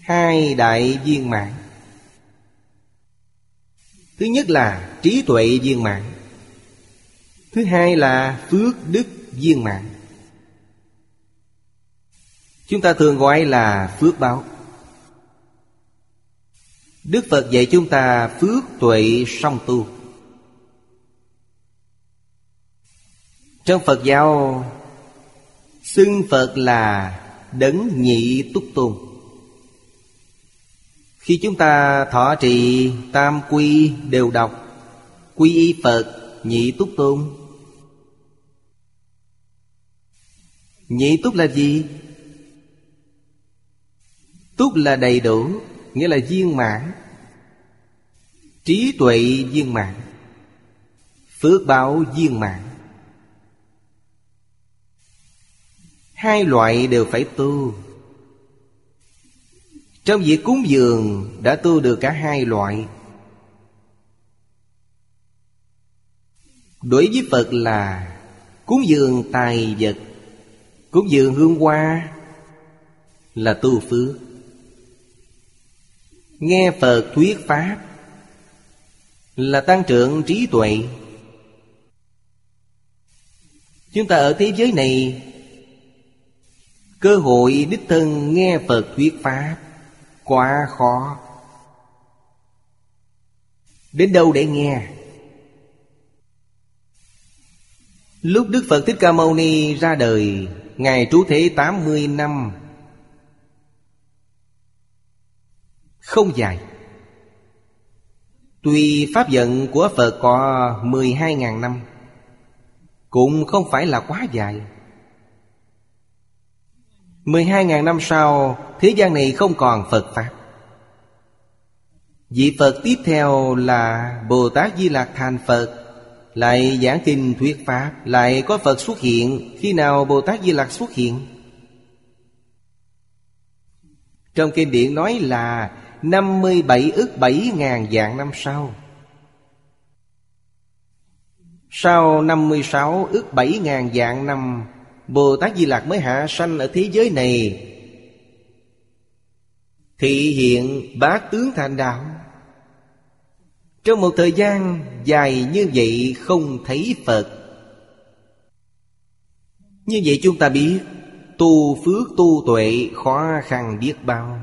Hai đại viên mạng Thứ nhất là trí tuệ viên mạng Thứ hai là phước đức viên mạng Chúng ta thường gọi là phước báo. Đức Phật dạy chúng ta phước tuệ song tu. Trong Phật giáo Xưng Phật là đấng nhị túc tôn. Khi chúng ta thọ trì tam quy đều đọc Quy y Phật Nhị túc tôn. Nhị túc là gì? Túc là đầy đủ, Nghĩa là viên mãn. Trí tuệ viên mãn. Phước báo viên mãn. Hai loại đều phải tu. Trong việc cúng dường Đã tu được cả hai loại. Đối với Phật là Cúng dường tài vật, Cúng dường hương hoa Là tu phước. Nghe Phật thuyết Pháp Là tăng trưởng trí tuệ. Chúng ta ở thế giới này Cơ hội đích thân nghe Phật thuyết Pháp Quá khó. Đến đâu để nghe? Lúc Đức Phật Thích Ca Mâu Ni ra đời, Ngài trú thế 80 năm. Không dài. Tuy Pháp giận của Phật có 12.000 năm, Cũng không phải là quá dài. 12.000 năm sau, Thế gian này không còn Phật Pháp. Vị Phật tiếp theo là Bồ Tát Di Lạc Thành Phật. Lại giảng kinh thuyết Pháp, Lại có Phật xuất hiện. Khi nào Bồ Tát Di Lạc xuất hiện? Trong kinh điển nói là 57 ức 7 ngàn dạng năm sau. Sau 56 ức 7 ngàn dạng năm Bồ Tát Di Lặc mới hạ sanh ở thế giới này. Thị hiện bát tướng thành đạo. Trong một thời gian dài như vậy không thấy Phật. Như vậy chúng ta biết, Tu phước tu tuệ khó khăn biết bao.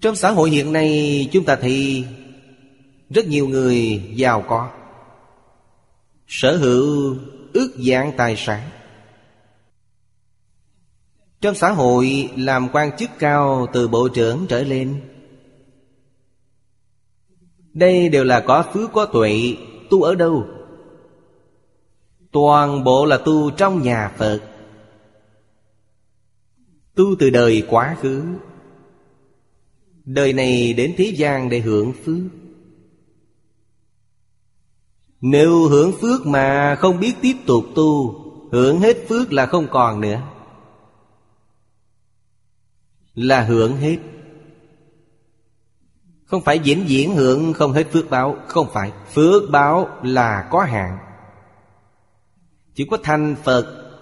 Trong xã hội hiện nay, chúng ta thì Rất nhiều người giàu có. Sở hữu ước dạng tài sản. Trong xã hội làm quan chức cao từ bộ trưởng trở lên, đây đều là có phước có tuệ, Tu ở đâu? Toàn bộ là tu trong nhà Phật. Tu từ đời quá khứ. Đời này đến thế gian để hưởng phước. Nếu hưởng phước mà không biết tiếp tục tu, Hưởng hết phước là không còn nữa. Là hưởng hết. Không phải vĩnh viễn hưởng không hết phước báo, Không phải. Phước báo là có hạn. Chỉ có thành Phật,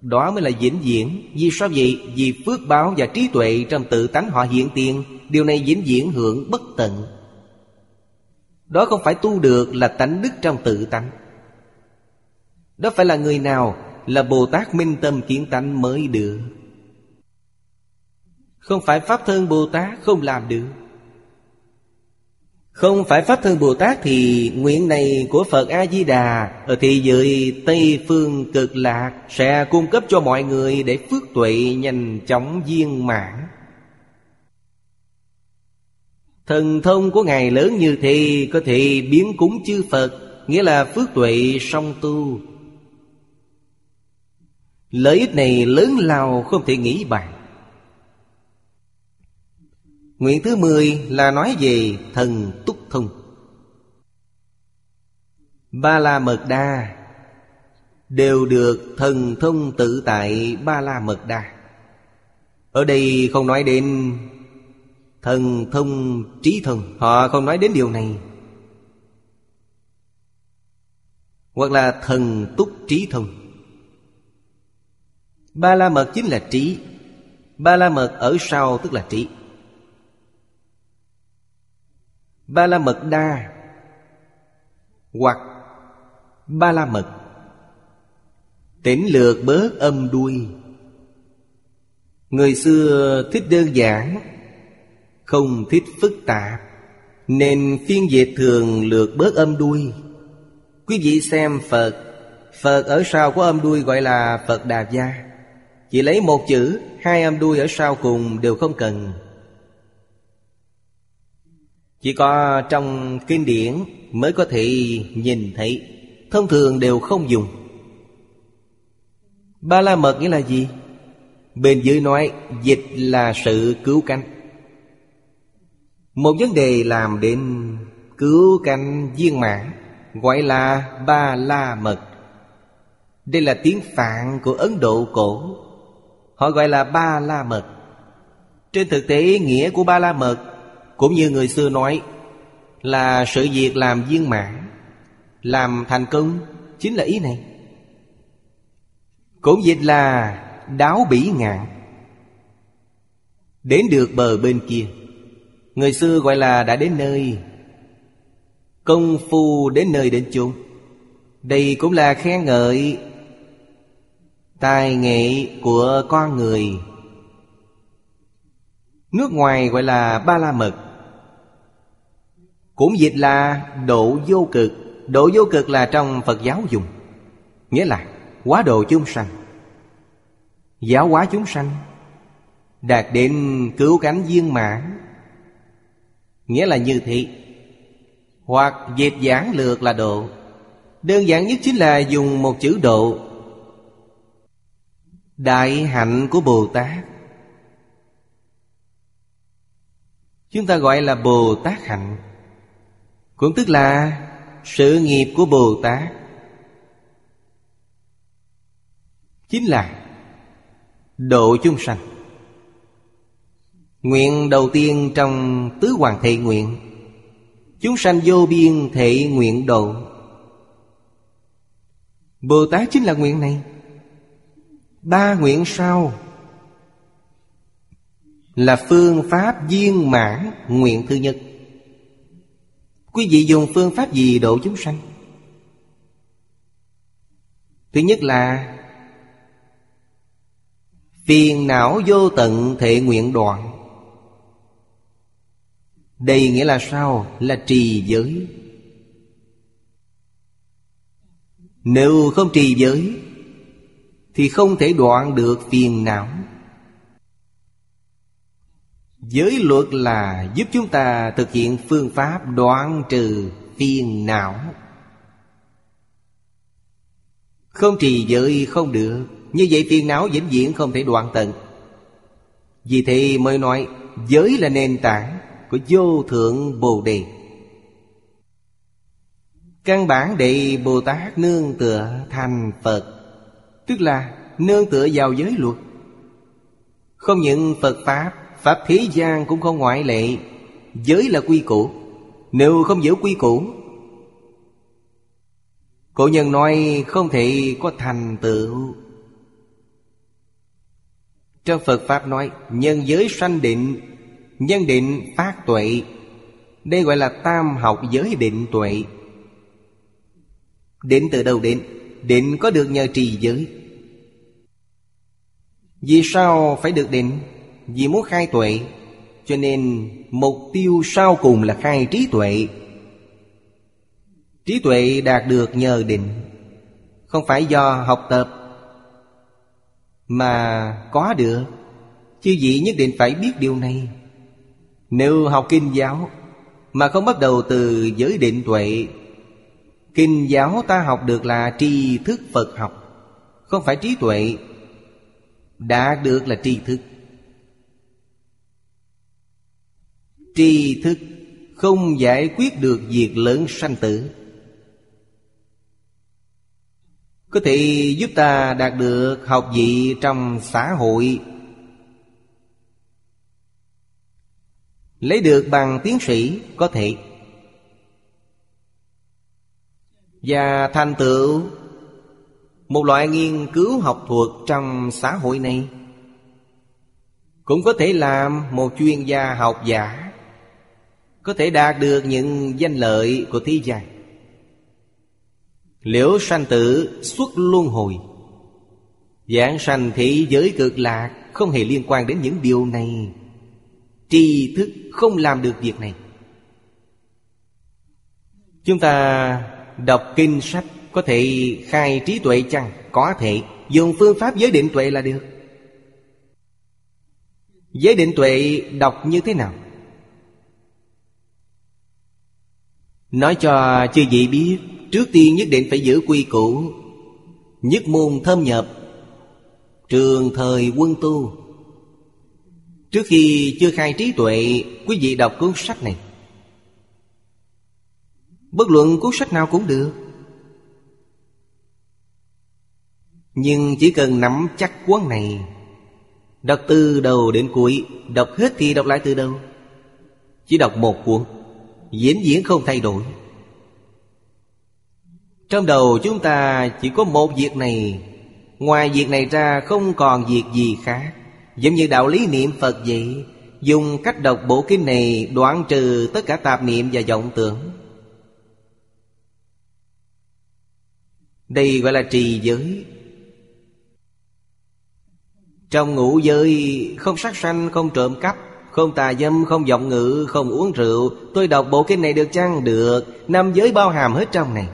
Đó mới là vĩnh viễn. Vì sao vậy? Vì phước báo và trí tuệ Trong tự tánh họ hiện tiền. Điều này vĩnh viễn hưởng bất tận. Đó không phải tu được Là tánh đức trong tự tánh. Đó phải là người nào Là Bồ Tát Minh Tâm Kiến Tánh mới được. Không phải Pháp Thân Bồ Tát không làm được. Không phải Pháp Thân Bồ Tát thì nguyện này của Phật A-di-đà Ở thị giới Tây Phương cực lạc Sẽ cung cấp cho mọi người để phước tuệ nhanh chóng viên mãn. Thần thông của Ngài lớn như thế, Có thể biến cúng chư Phật, Nghĩa là phước tuệ song tu. Lợi ích này lớn lao không thể nghĩ bàn. Nguyện thứ mười là nói về thần túc thông. Ba la mật đa Đều được thần thông tự tại ba la mật đa Ở đây không nói đến thần thông trí thông Họ không nói đến điều này. Hoặc là thần túc trí thông Ba la mật chính là trí. Ba la mật ở sau tức là trí. Ba la mật đa Hoặc ba la mật. Tỉnh lược bớt âm đuôi. Người xưa thích đơn giản không thích phức tạp, Nên phiên dịch thường lược bớt âm đuôi. Quý vị xem Phật Phật ở sau của âm đuôi gọi là Phật Đà Gia. Chỉ lấy một chữ, Hai âm đuôi ở sau cùng đều không cần. Chỉ có trong kinh điển mới có thể nhìn thấy, Thông thường đều không dùng. Ba la mật nghĩa là gì? Bên dưới nói, dịch là sự cứu cánh. Một vấn đề làm đến cứu cánh viên mãn, Gọi là ba la mật. Đây là tiếng Phạn của Ấn Độ cổ. Họ gọi là ba la mật. Trên thực tế nghĩa của ba la mật, Cũng như người xưa nói, Là sự việc làm viên mãn, Làm thành công, Chính là ý này. Cũng dịch là đáo bỉ ngạn. Đến được bờ bên kia. Người xưa gọi là đã đến nơi. Công phu đến nơi đến chốn. Đây cũng là khen ngợi Tài nghệ của con người. Nước ngoài gọi là ba la mật. Cũng dịch là độ vô cực. Độ vô cực là trong Phật giáo dùng. Nghĩa là quá độ chúng sanh. Giáo hóa chúng sanh. Đạt đến cứu cánh viên mãn. Nghĩa là như thị Hoặc dịch giảng lược là độ. Đơn giản nhất chính là dùng một chữ độ. Đại hạnh của Bồ Tát. Chúng ta gọi là Bồ Tát hạnh. Cũng tức là sự nghiệp của Bồ Tát. Chính là độ chúng sanh. Nguyện đầu tiên trong tứ hoàng thệ nguyện. Chúng sanh vô biên thệ nguyện độ. Bồ Tát chính là nguyện này. Ba nguyện sau Là phương pháp viên mãn nguyện thứ nhất. Quý vị dùng phương pháp gì độ chúng sanh? Thứ nhất là Phiền não vô tận thệ nguyện đoạn. Đây nghĩa là sao? Là trì giới. Nếu không trì giới, Thì không thể đoạn được phiền não. Giới luật là giúp chúng ta thực hiện phương pháp đoạn trừ phiền não. Không trì giới không được. Như vậy phiền não vĩnh viễn không thể đoạn tận. Vì thế mới nói, Giới là nền tảng của vô thượng Bồ Đề. Căn bản để Bồ Tát nương tựa thành Phật, Tức là nương tựa vào giới luật. Không những Phật Pháp Pháp thế gian cũng không ngoại lệ, Giới là quy củ. Nếu không giữ quy củ, Cổ nhân nói không thể có thành tựu. Trong Phật Pháp nói, Nhân giới sanh định Nhân định phát tuệ. Đây gọi là tam học giới định tuệ. Định từ đâu định? Định có được nhờ trì giới. Vì sao phải được định? Vì muốn khai tuệ. Cho nên mục tiêu sau cùng là khai trí tuệ. Trí tuệ đạt được nhờ định. Không phải do học tập Mà có được. Chư vị nhất định phải biết điều này. Nếu học kinh giáo Mà không bắt đầu từ giới định tuệ, Kinh giáo ta học được là tri thức Phật học, Không phải trí tuệ. Đã được là tri thức. Tri thức không giải quyết được việc lớn sanh tử. Có thể giúp ta đạt được học vị trong xã hội Lấy được bằng tiến sĩ có thể. Và thành tựu, Một loại nghiên cứu học thuật trong xã hội này, Cũng có thể làm một chuyên gia học giả, Có thể đạt được những danh lợi của thế gian. Liễu sanh tử xuất luân hồi, Giảng sanh thị giới cực lạc Không hề liên quan đến những điều này. Tri thức không làm được việc này Chúng ta đọc kinh sách Có thể khai trí tuệ chăng? Có thể Dùng phương pháp giới định tuệ là được Giới định tuệ đọc như thế nào? Nói cho chư vị biết, Trước tiên nhất định phải giữ quy củ, Nhất môn thâm nhập, Trường thời quân tu Trước khi chưa khai trí tuệ, Quý vị đọc cuốn sách này. Bất luận cuốn sách nào cũng được. Nhưng chỉ cần nắm chắc cuốn này, Đọc từ đầu đến cuối, Đọc hết thì đọc lại từ đầu. Chỉ đọc một cuốn, Diễn diễn không thay đổi. Trong đầu chúng ta chỉ có một việc này, Ngoài việc này ra không còn việc gì khác. Giống như đạo lý niệm Phật vậy Dùng cách đọc bộ kinh này đoạn trừ tất cả tạp niệm và vọng tưởng Đây gọi là trì giới Trong ngũ giới không sát sanh, không trộm cắp Không tà dâm, không vọng ngữ, không uống rượu Tôi đọc bộ kinh này được chăng? Được Năm giới bao hàm hết trong này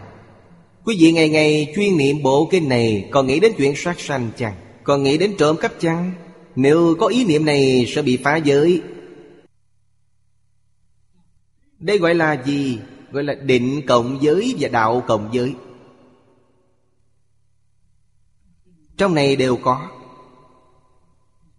Quý vị ngày ngày chuyên niệm bộ kinh này Còn nghĩ đến chuyện sát sanh chăng? Còn nghĩ đến trộm cắp chăng? Nếu có ý niệm này sẽ bị phá giới. Đây gọi là gì? Gọi là định cộng giới và đạo cộng giới. Trong này đều có.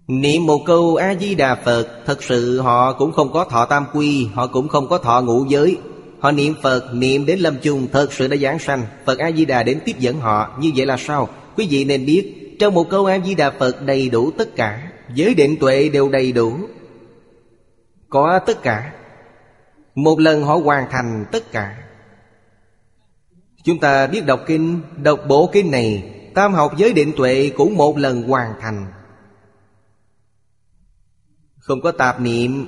Niệm một câu A-di-đà Phật Thật sự họ cũng không có thọ tam quy Họ cũng không có thọ ngũ giới. Họ niệm Phật, niệm đến lâm chung Thật sự đã giảng sanh. Phật A-di-đà đến tiếp dẫn họ. Như vậy là sao? Quý vị nên biết Trong một câu A-di-đà Phật đầy đủ tất cả. Giới định tuệ đều đầy đủ. Có tất cả. Một lần họ hoàn thành tất cả. Chúng ta biết đọc kinh, Đọc bộ kinh này, Tam học giới định tuệ cũng một lần hoàn thành. Không có tạp niệm.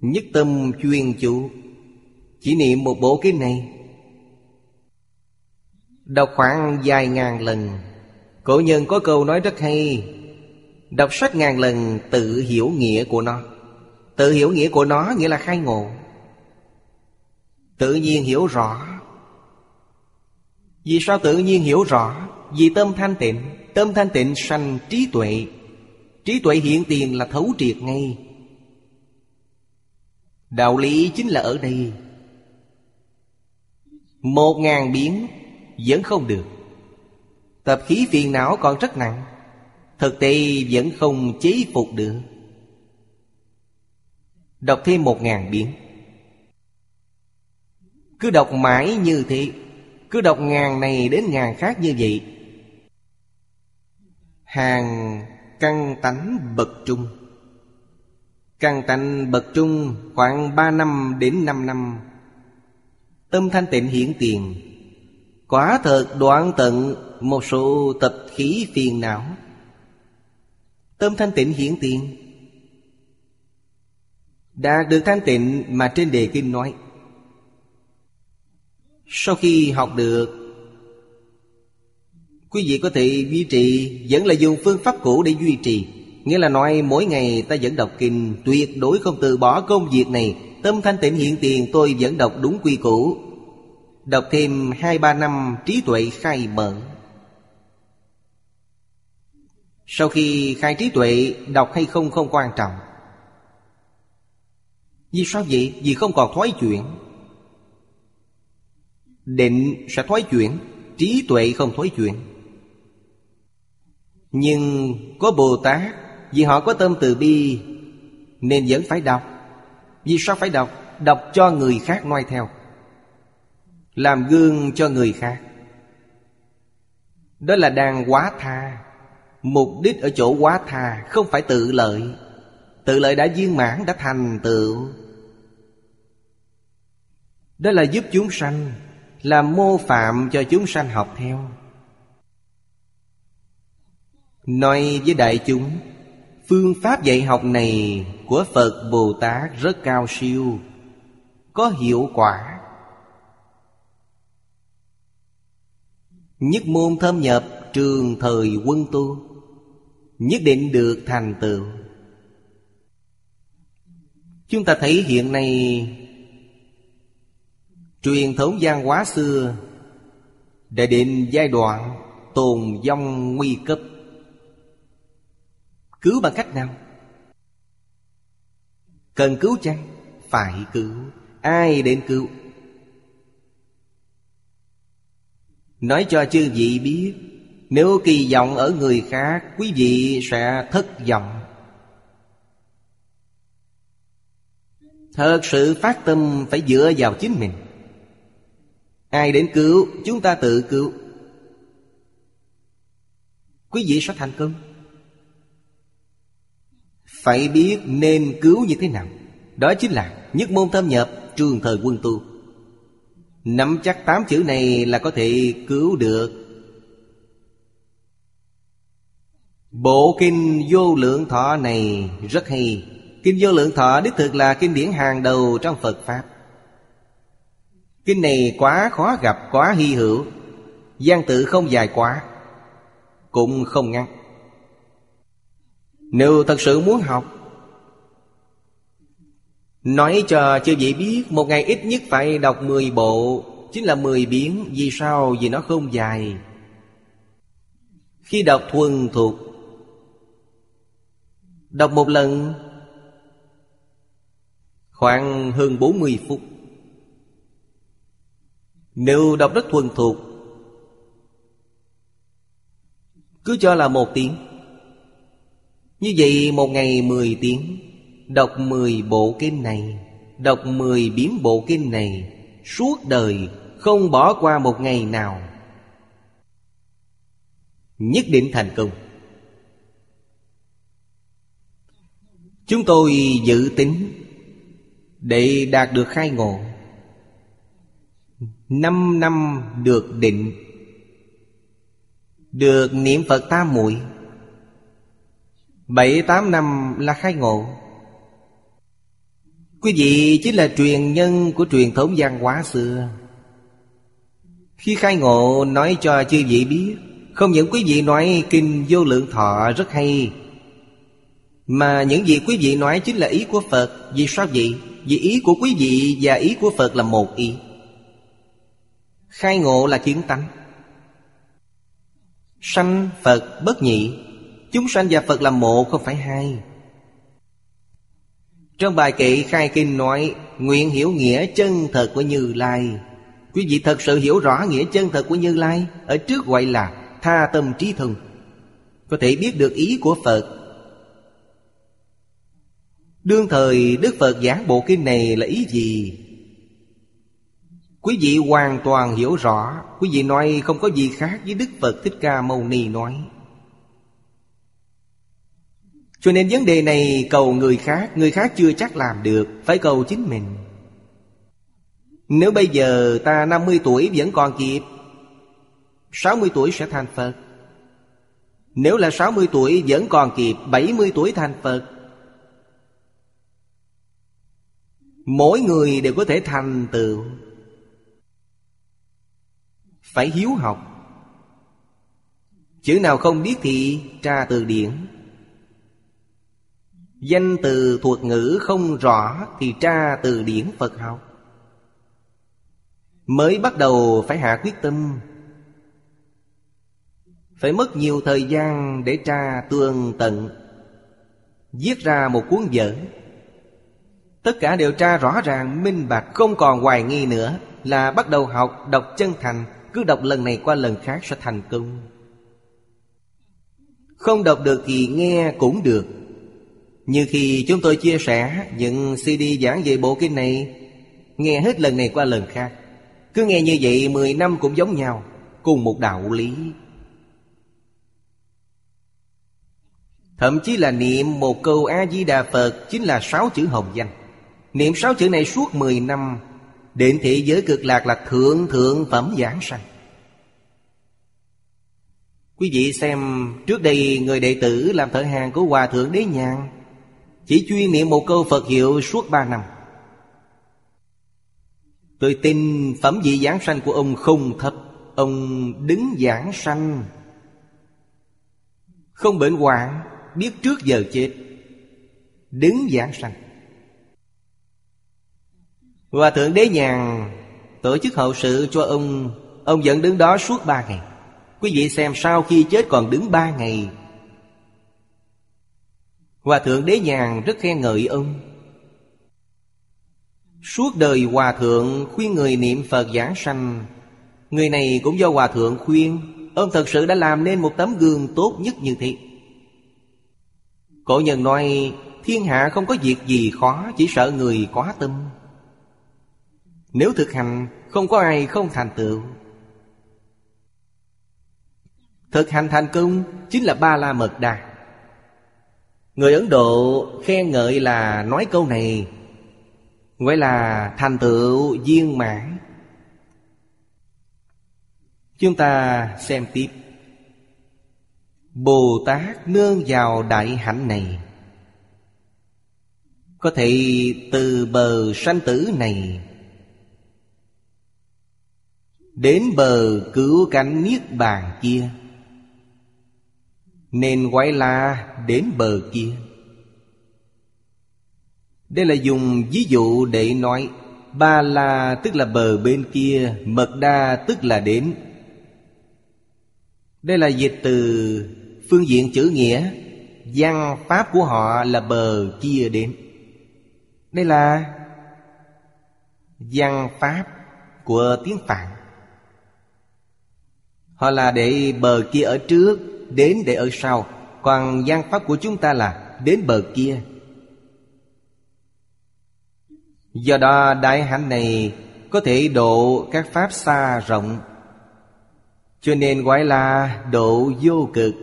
Nhất tâm chuyên chủ. Chỉ niệm một bộ kinh này. Đọc khoảng vài ngàn lần. Cổ nhân có câu nói rất hay. Đọc sách ngàn lần, tự hiểu nghĩa của nó. Tự hiểu nghĩa của nó nghĩa là khai ngộ. Tự nhiên hiểu rõ. Vì sao tự nhiên hiểu rõ? Vì tâm thanh tịnh. Tâm thanh tịnh sanh trí tuệ. Trí tuệ hiện tiền là thấu triệt ngay. Đạo lý chính là ở đây. Một ngàn biến Vẫn không được. Tập khí phiền não còn rất nặng. Thực tế vẫn không chế phục được. Đọc thêm một ngàn biến Cứ đọc mãi như thế, Cứ đọc ngàn này đến ngàn khác như vậy. Hàng căng tánh bậc trung. Căng tánh bậc trung khoảng ba năm đến năm năm. Tâm thanh tịnh hiển tiền Quả thật đoạn tận một số tập khí phiền não. Tâm thanh tịnh hiển tiền. Đạt được thanh tịnh mà trên đề kinh nói. Sau khi học được, Quý vị có thể duy trì, Vẫn là dùng phương pháp cũ để duy trì. Nghĩa là nói mỗi ngày ta vẫn đọc kinh, Tuyệt đối không từ bỏ công việc này. Tâm thanh tịnh hiện tiền tôi vẫn đọc đúng quy củ. Đọc thêm hai ba năm trí tuệ khai mở. Sau khi khai trí tuệ, Đọc hay không không quan trọng. Vì sao vậy? Vì không còn thoái chuyển. Định sẽ thoái chuyển, Trí tuệ không thoái chuyển. Nhưng có Bồ Tát, Vì họ có tâm từ bi, Nên vẫn phải đọc. Vì sao phải đọc? Đọc cho người khác noi theo làm gương cho người khác. Đó là đang quá tha. Mục đích ở chỗ quá tha không phải tự lợi. Tự lợi đã viên mãn, đã thành tựu. Đó là giúp chúng sanh làm mô phạm cho chúng sanh học theo. Nói với đại chúng, phương pháp dạy học này của phật bồ tát rất cao siêu, có hiệu quả. Nhất môn thâm nhập, trường thời quân tu. Nhất định được thành tựu. Chúng ta thấy hiện nay, Truyền thống văn hóa xưa, Đã đến giai đoạn tồn vong nguy cấp. Cứu bằng cách nào? Cần cứu chăng? Phải cứu. Ai đến cứu? Nói cho chư vị biết, Nếu kỳ vọng ở người khác, Quý vị sẽ thất vọng. Thật sự phát tâm phải dựa vào chính mình. Ai đến cứu, Chúng ta tự cứu. Quý vị sẽ thành công. Phải biết nên cứu như thế nào. Đó chính là nhất môn thâm nhập, trường thời quân tu. Nắm chắc tám chữ này là có thể cứu được. Bộ kinh vô lượng thọ này rất hay. Kinh vô lượng thọ đích thực là kinh điển hàng đầu trong Phật Pháp. Kinh này quá khó gặp, quá hy hữu. Giang tự không dài quá Cũng không ngắn. Nếu thật sự muốn học Nói cho chư vị biết, Một ngày ít nhất phải đọc 10 bộ, Chính là 10 biến Vì sao? Vì nó không dài. Khi đọc thuần thuộc, Đọc một lần, Khoảng hơn 40 phút. Nếu đọc rất thuần thuộc, Cứ cho là một tiếng. Như vậy một ngày 10 tiếng. Đọc 10 bộ kinh này, Đọc 10 biến bộ kinh này, Suốt đời không bỏ qua một ngày nào. Nhất định thành công Chúng tôi dự tính Để đạt được khai ngộ. Năm năm được định, Được niệm Phật tam muội. Bảy tám năm là khai ngộ. Quý vị chính là truyền nhân của truyền thống văn hóa xưa. Khi khai ngộ, nói cho chư vị biết, Không những quý vị nói kinh vô lượng thọ rất hay, Mà những gì quý vị nói chính là ý của Phật. Vì sao vậy? Vì ý của quý vị và ý của Phật là một ý. Khai ngộ là kiến tánh. Sanh Phật bất nhị. Chúng sanh và Phật là một, không phải hai trong bài kệ khai kinh nói, Nguyện hiểu nghĩa chân thật của Như Lai. Quý vị thật sự hiểu rõ nghĩa chân thật của Như Lai? Ở trước gọi là tha tâm trí thân Có thể biết được ý của Phật. Đương thời Đức Phật giảng bộ kinh này là ý gì? Quý vị hoàn toàn hiểu rõ. Quý vị nói không có gì khác với Đức Phật Thích Ca Mâu Ni nói cho nên vấn đề này cầu người khác Người khác chưa chắc làm được, Phải cầu chính mình. Nếu bây giờ ta 50 tuổi vẫn còn kịp 60 tuổi sẽ thành Phật. Nếu là 60 tuổi vẫn còn kịp 70 tuổi thành Phật. Mỗi người đều có thể thành tựu. Phải hiếu học. Chữ nào không biết thì tra từ điển. Danh từ thuật ngữ không rõ Thì tra từ điển Phật học Mới bắt đầu phải hạ quyết tâm. Phải mất nhiều thời gian để tra tương tận Viết ra một cuốn vở. Tất cả đều tra rõ ràng, minh bạch Không còn hoài nghi nữa Là bắt đầu học, đọc chân thành Cứ đọc lần này qua lần khác sẽ thành công. Không đọc được thì nghe cũng được như khi chúng tôi chia sẻ những CD giảng về bộ kinh này, Nghe hết lần này qua lần khác, Cứ nghe như vậy 10 năm cũng giống nhau, Cùng một đạo lý. Thậm chí là niệm một câu A-di-đà Phật Chính là sáu chữ hồng danh. Niệm sáu chữ này suốt 10 năm Định thị giới cực lạc là thượng thượng phẩm giảng sanh. Quý vị xem, Trước đây người đệ tử làm thợ hàng của Hòa Thượng Đế Nhàn chỉ chuyên niệm một câu Phật hiệu suốt ba năm. Tôi tin phẩm vị giảng sanh của ông không thấp. Ông đứng giảng sanh. Không bệnh hoạn, Biết trước giờ chết. Đứng giảng sanh. Hòa thượng đế nhàn Tổ chức hậu sự cho ông. Ông vẫn đứng đó suốt ba ngày. Quý vị xem sau khi chết còn đứng ba ngày Hòa thượng đế nhàn rất khen ngợi ông. Suốt đời Hòa Thượng khuyên người niệm Phật giảng sanh, Người này cũng do Hòa Thượng khuyên, Ông thật sự đã làm nên một tấm gương tốt nhất như thế. Cổ nhân nói, Thiên hạ không có việc gì khó, Chỉ sợ người quá tâm. Nếu thực hành, Không có ai không thành tựu. Thực hành thành công Chính là Ba La Mật đà. Người Ấn Độ khen ngợi là nói câu này. Gọi là thành tựu viên mãn. Chúng ta xem tiếp. Bồ Tát nương vào đại hạnh này. Có thể từ bờ sanh tử này. Đến bờ cứu cánh niết bàn kia. Nên gọi là đến bờ kia. Đây là dùng ví dụ để nói, Ba la tức là bờ bên kia, Mật đa tức là đến. Đây là dịch từ phương diện chữ nghĩa, Văn pháp của họ là bờ kia đến. Đây là văn pháp của tiếng Phạn Họ là để bờ kia ở trước Đến để ở sau. Còn gian pháp của chúng ta là Đến bờ kia. Do đó, đại hạnh này Có thể độ các pháp xa rộng. Cho nên gọi là độ vô cực.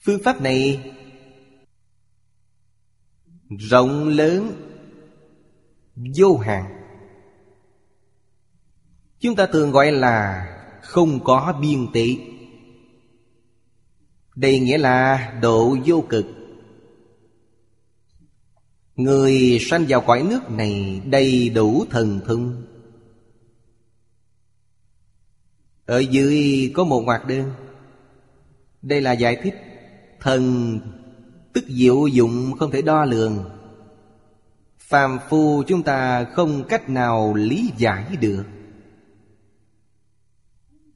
Phương pháp này Rộng lớn, Vô hạn. Chúng ta thường gọi là không có biên tỷ Đây nghĩa là độ vô cực. Người sanh vào cõi nước này đầy đủ thần thông. Ở dưới có một ngoặc đơn. Đây là giải thích Thần tức diệu dụng không thể đo lường. Phàm phu chúng ta không cách nào lý giải được.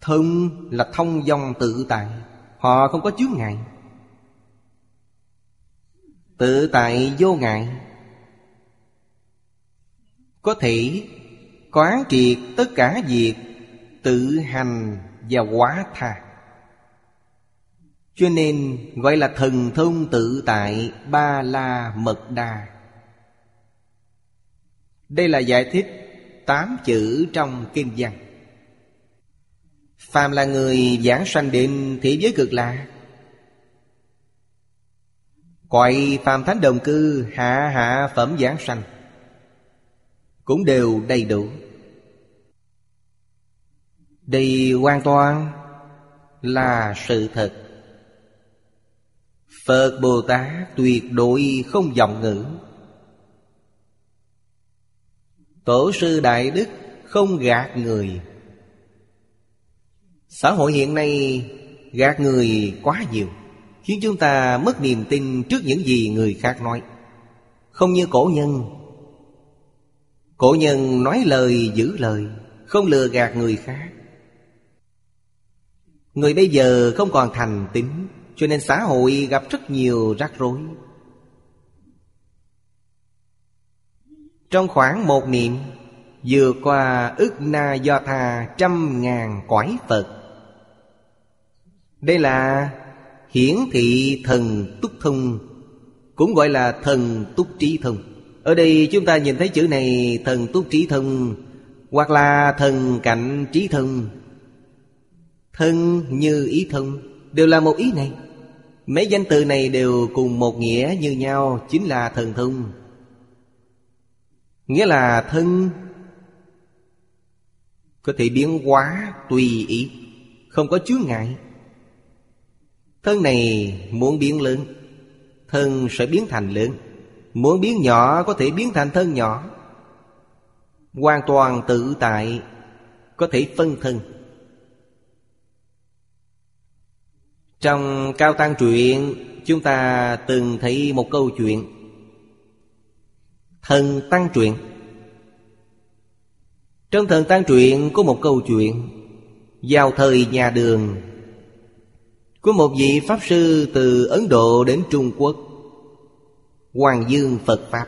Thông là thông dòng tự tại, Họ không có chướng ngại. Tự tại vô ngại. Có thể quán triệt tất cả việc Tự hành và quá tha. Cho nên gọi là thần thông tự tại Ba La Mật Đa Đây là giải thích tám chữ trong kinh văn. Phàm là người giảng sanh đến thế giới cực lạ Cõi phàm thánh đồng cư, hạ hạ phẩm giảng sanh, Cũng đều đầy đủ. Đây hoàn toàn là sự thật. Phật Bồ Tát tuyệt đối không vọng ngữ. Tổ sư Đại Đức không gạt người. Xã hội hiện nay gạt người quá nhiều, Khiến chúng ta mất niềm tin trước những gì người khác nói. Không như cổ nhân. Cổ nhân nói lời giữ lời, Không lừa gạt người khác. Người bây giờ không còn thành tín, cho nên xã hội gặp rất nhiều rắc rối. Trong khoảng một niệm, Vừa qua ức na do tha trăm ngàn quải Phật đây là hiển thị thần túc thông, Cũng gọi là thần túc trí thông. Ở đây chúng ta nhìn thấy chữ này, thần túc trí thông, Hoặc là thần cảnh trí thông. Thân như ý thông, Đều là một ý này. Mấy danh từ này đều cùng một nghĩa như nhau, Chính là thần thông. Nghĩa là thân Có thể biến hóa tùy ý, Không có chướng ngại. Thân này muốn biến lớn, Thân sẽ biến thành lớn. Muốn biến nhỏ có thể biến thành thân nhỏ. Hoàn toàn tự tại, Có thể phân thân. Trong Cao Tăng truyện, Chúng ta từng thấy một câu chuyện. Thần Tăng truyện. Trong thần Tăng truyện có một câu chuyện. Vào thời nhà đường của một vị Pháp Sư từ Ấn Độ đến Trung Quốc. Hoàng Dương Phật Pháp.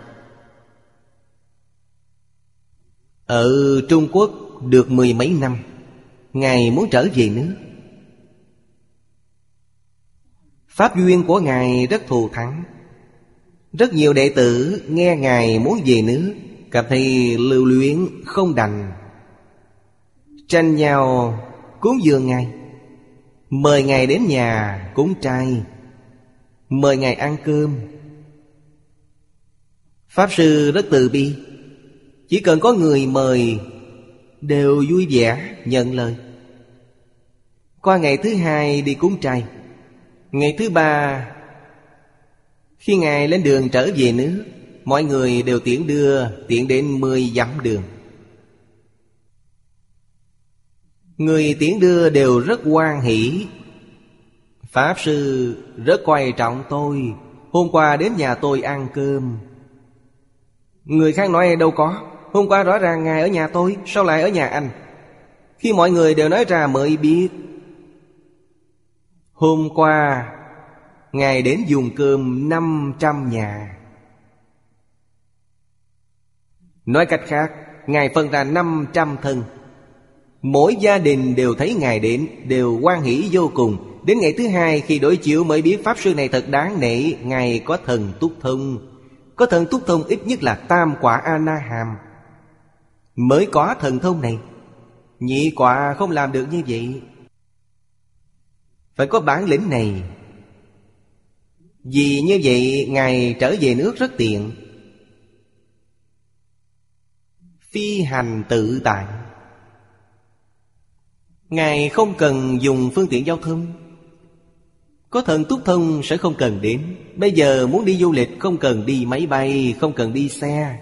Ở Trung Quốc được mười mấy năm, Ngài muốn trở về nước. Pháp duyên của Ngài rất thù thắng. Rất nhiều đệ tử nghe Ngài muốn về nước, Cảm thấy lưu luyến không đành. Tranh nhau cúng dường Ngài. Mời Ngài đến nhà cúng trai. Mời Ngài ăn cơm. Pháp Sư rất từ bi. Chỉ cần có người mời, Đều vui vẻ nhận lời. Qua ngày thứ hai đi cúng trai. Ngày thứ ba, Khi Ngài lên đường trở về nước, Mọi người đều tiễn đưa Tiễn đến mười dặm đường. Người tiễn đưa đều rất quan hỷ. Pháp Sư rất quan trọng tôi. Hôm qua đến nhà tôi ăn cơm. Người khác nói, đâu có. Hôm qua rõ ràng Ngài ở nhà tôi, Sao lại ở nhà anh? Khi mọi người đều nói ra mới biết. Hôm qua, Ngài đến dùng cơm 500 nhà. Nói cách khác, Ngài phân ra 500 thân. Mỗi gia đình đều thấy Ngài đến, Đều quan hỷ vô cùng. Đến ngày thứ hai, khi đối chiếu mới biết Pháp Sư này thật đáng nể, Ngài có thần túc thông. Có thần túc thông ít nhất là tam quả ana hàm Mới có thần thông này, Nhị quả không làm được như vậy. Phải có bản lĩnh này. Vì như vậy, Ngài trở về nước rất tiện. Phi hành tự tại. Ngài không cần dùng phương tiện giao thông. Có thần túc thông sẽ không cần đến. Bây giờ muốn đi du lịch, không cần đi máy bay, Không cần đi xe.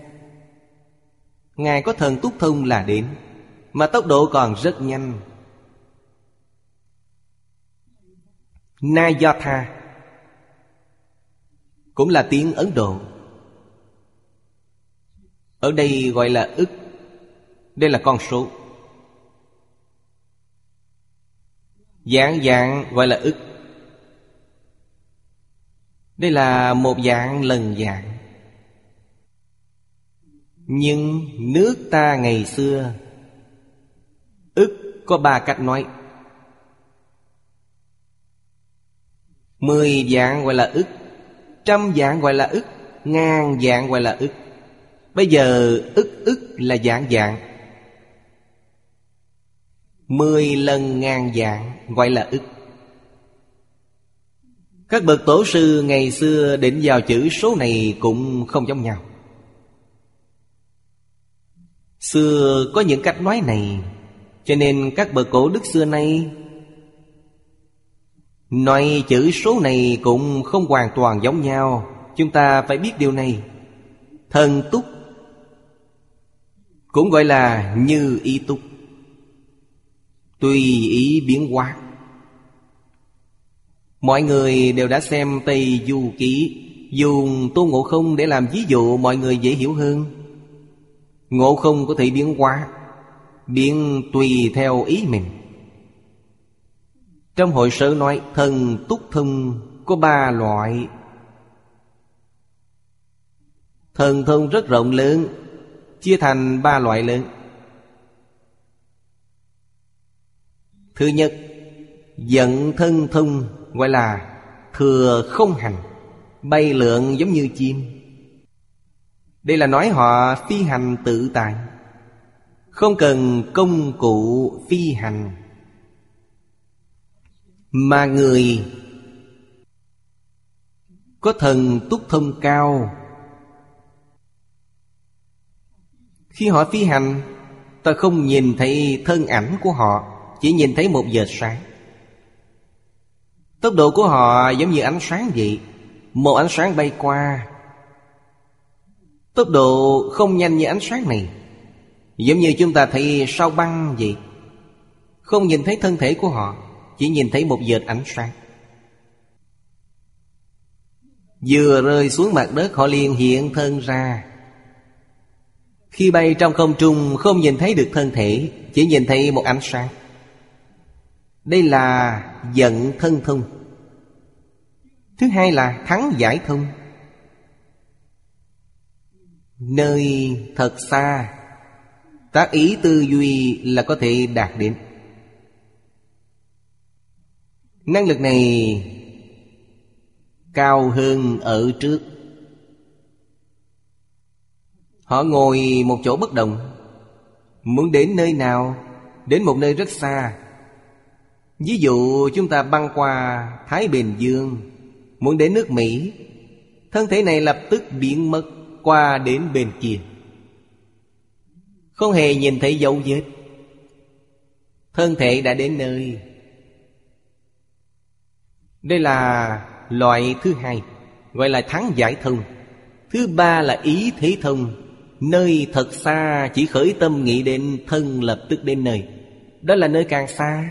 Ngài có thần túc thông là đến, Mà tốc độ còn rất nhanh. Nayatha Cũng là tiếng Ấn Độ. Ở đây gọi là ức. Đây là con số. Dạng dạng gọi là ức. Đây là một dạng lần dạng. Nhưng nước ta ngày xưa, Ức có ba cách nói. Mười dạng gọi là ức, Trăm dạng gọi là ức, Ngàn dạng gọi là ức. Bây giờ ức ức là dạng dạng. Mười lần ngàn dạng gọi là ức. Các bậc tổ sư ngày xưa định vào chữ số này cũng không giống nhau. Xưa có những cách nói này, Cho nên các bậc cổ đức xưa nay Nói chữ số này cũng không hoàn toàn giống nhau. Chúng ta phải biết điều này. Thần túc Cũng gọi là như y túc. Tùy ý biến hóa. Mọi người đều đã xem Tây Du Ký. Dùng Tôn Ngộ Không để làm ví dụ, mọi người dễ hiểu hơn. Ngộ không có thể biến hóa, Biến tùy theo ý mình. Trong hội sở nói, thần túc thông có ba loại. Thần thông rất rộng lớn, Chia thành ba loại lớn. Thứ nhất, Giận thân thông gọi là thừa không hành, Bay lượn giống như chim. Đây là nói họ phi hành tự tại, Không cần công cụ phi hành. Mà người Có thần túc thông cao, Khi họ phi hành, Ta không nhìn thấy thân ảnh của họ chỉ nhìn thấy một giờ sáng. Tốc độ của họ giống như ánh sáng vậy. Một ánh sáng bay qua. Tốc độ không nhanh như ánh sáng này. Giống như chúng ta thấy sao băng vậy. Không nhìn thấy thân thể của họ, Chỉ nhìn thấy một vệt ánh sáng. Vừa rơi xuống mặt đất, họ liền hiện thân ra. Khi bay trong không trung, không nhìn thấy được thân thể, Chỉ nhìn thấy một ánh sáng đây là giận thân thông. Thứ hai là thắng giải thông. Nơi thật xa Tác ý tư duy là có thể đạt đến. Năng lực này Cao hơn ở trước. Họ ngồi một chỗ bất động, Muốn đến nơi nào, Đến một nơi rất xa Ví dụ chúng ta băng qua Thái Bình Dương, Muốn đến nước Mỹ, Thân thể này lập tức biến mất Qua đến bên kia. Không hề nhìn thấy dấu vết. Thân thể đã đến nơi. Đây là loại thứ hai, Gọi là thắng giải thông. Thứ ba là ý thế thông. Nơi thật xa chỉ khởi tâm nghĩ đến thân lập tức đến nơi. Đó là nơi càng xa.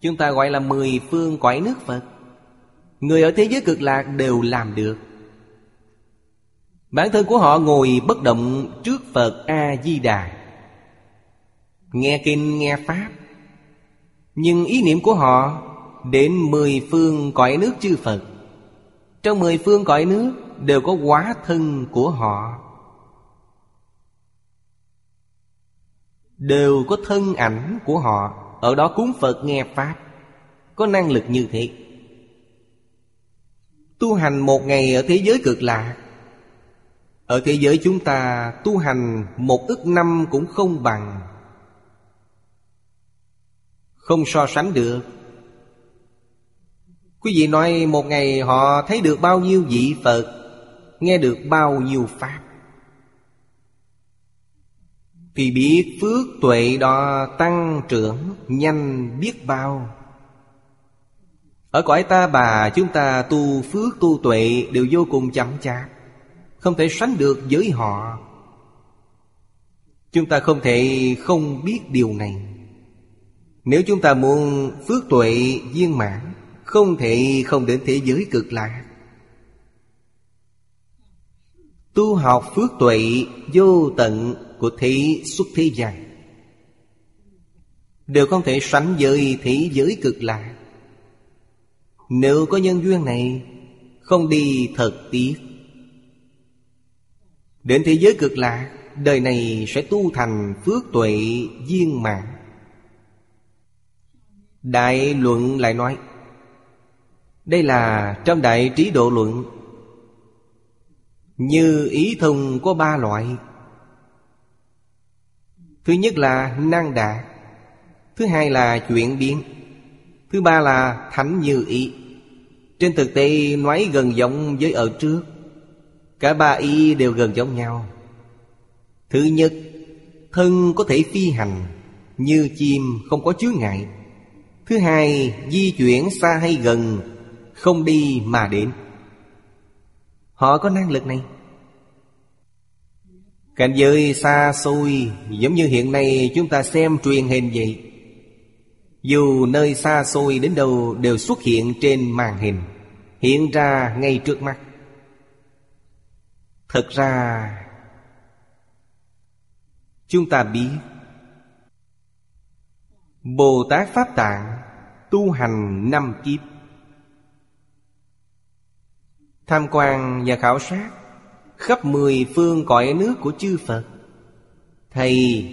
Chúng ta gọi là mười phương cõi nước Phật. Người ở thế giới cực lạc đều làm được. Bản thân của họ ngồi bất động trước Phật A-di-đà. Nghe kinh, nghe Pháp. Nhưng ý niệm của họ Đến mười phương cõi nước chư Phật. Trong mười phương cõi nước Đều có quá thân của họ. Đều có thân ảnh của họ. Ở đó cúng Phật nghe Pháp. Có năng lực như thế. Tu hành một ngày ở thế giới cực lạc Ở thế giới chúng ta, tu hành một ức năm cũng không bằng. Không so sánh được. Quý vị nói một ngày họ thấy được bao nhiêu vị Phật, Nghe được bao nhiêu Pháp. Thì biết phước tuệ đó tăng trưởng nhanh biết bao. Ở cõi ta bà, chúng ta tu phước tu tuệ đều vô cùng chậm chạp, Không thể sánh được với họ. Chúng ta không thể không biết điều này. Nếu chúng ta muốn phước tuệ viên mãn, Không thể không đến thế giới cực lạc. Tu học phước tuệ vô tận của thế xuất thế gian. Đều không thể sánh với thế giới cực lạc nếu có nhân duyên này, Không đi thật tiếc. Đến thế giới cực lạc Đời này sẽ tu thành phước tuệ viên mạng Đại luận lại nói, Đây là trong đại trí độ luận. Như ý thông có ba loại Thứ nhất là năng đạt Thứ hai là chuyển biến. Thứ ba là thánh như ý. Trên thực tế, nói gần giống với ở trước. Cả ba ý đều gần giống nhau. Thứ nhất, Thân có thể phi hành Như chim không có chướng ngại. Thứ hai, Di chuyển xa hay gần, Không đi mà đến. Họ có năng lực này. Cảnh giới xa xôi, Giống như hiện nay chúng ta xem truyền hình vậy. Dù nơi xa xôi đến đâu đều xuất hiện trên màn hình, Hiện ra ngay trước mắt. Thật ra, Chúng ta biết, Bồ Tát Pháp Tạng Tu hành năm kiếp. Tham quan và khảo sát Khắp mười phương cõi nước của chư Phật. Thầy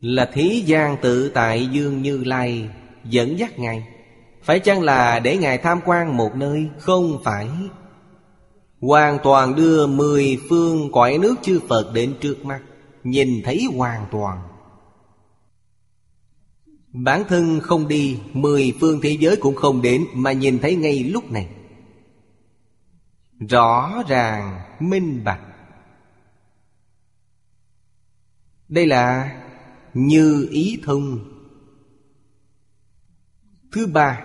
là thế gian tự tại dương như lai Dẫn dắt Ngài. Phải chăng là để Ngài tham quan một nơi? Không phải. Hoàn toàn đưa mười phương cõi nước chư Phật đến trước mắt, Nhìn thấy hoàn toàn. Bản thân không đi, Mười phương thế giới cũng không đến Mà nhìn thấy ngay lúc này. Rõ ràng, minh bạch. Đây là như ý thông. Thứ ba,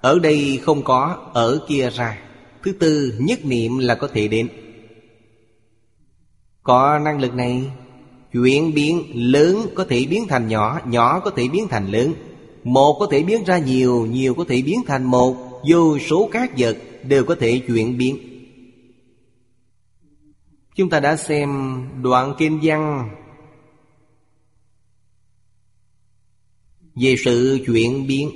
Ở đây không có Ở kia ra. Thứ tư, nhất niệm là có thể đến. Có năng lực này, Chuyển biến lớn có thể biến thành nhỏ Nhỏ có thể biến thành lớn. Một có thể biến ra nhiều Nhiều có thể biến thành một. Vô số các vật đều có thể chuyển biến. Chúng ta đã xem đoạn kinh văn về sự chuyển biến.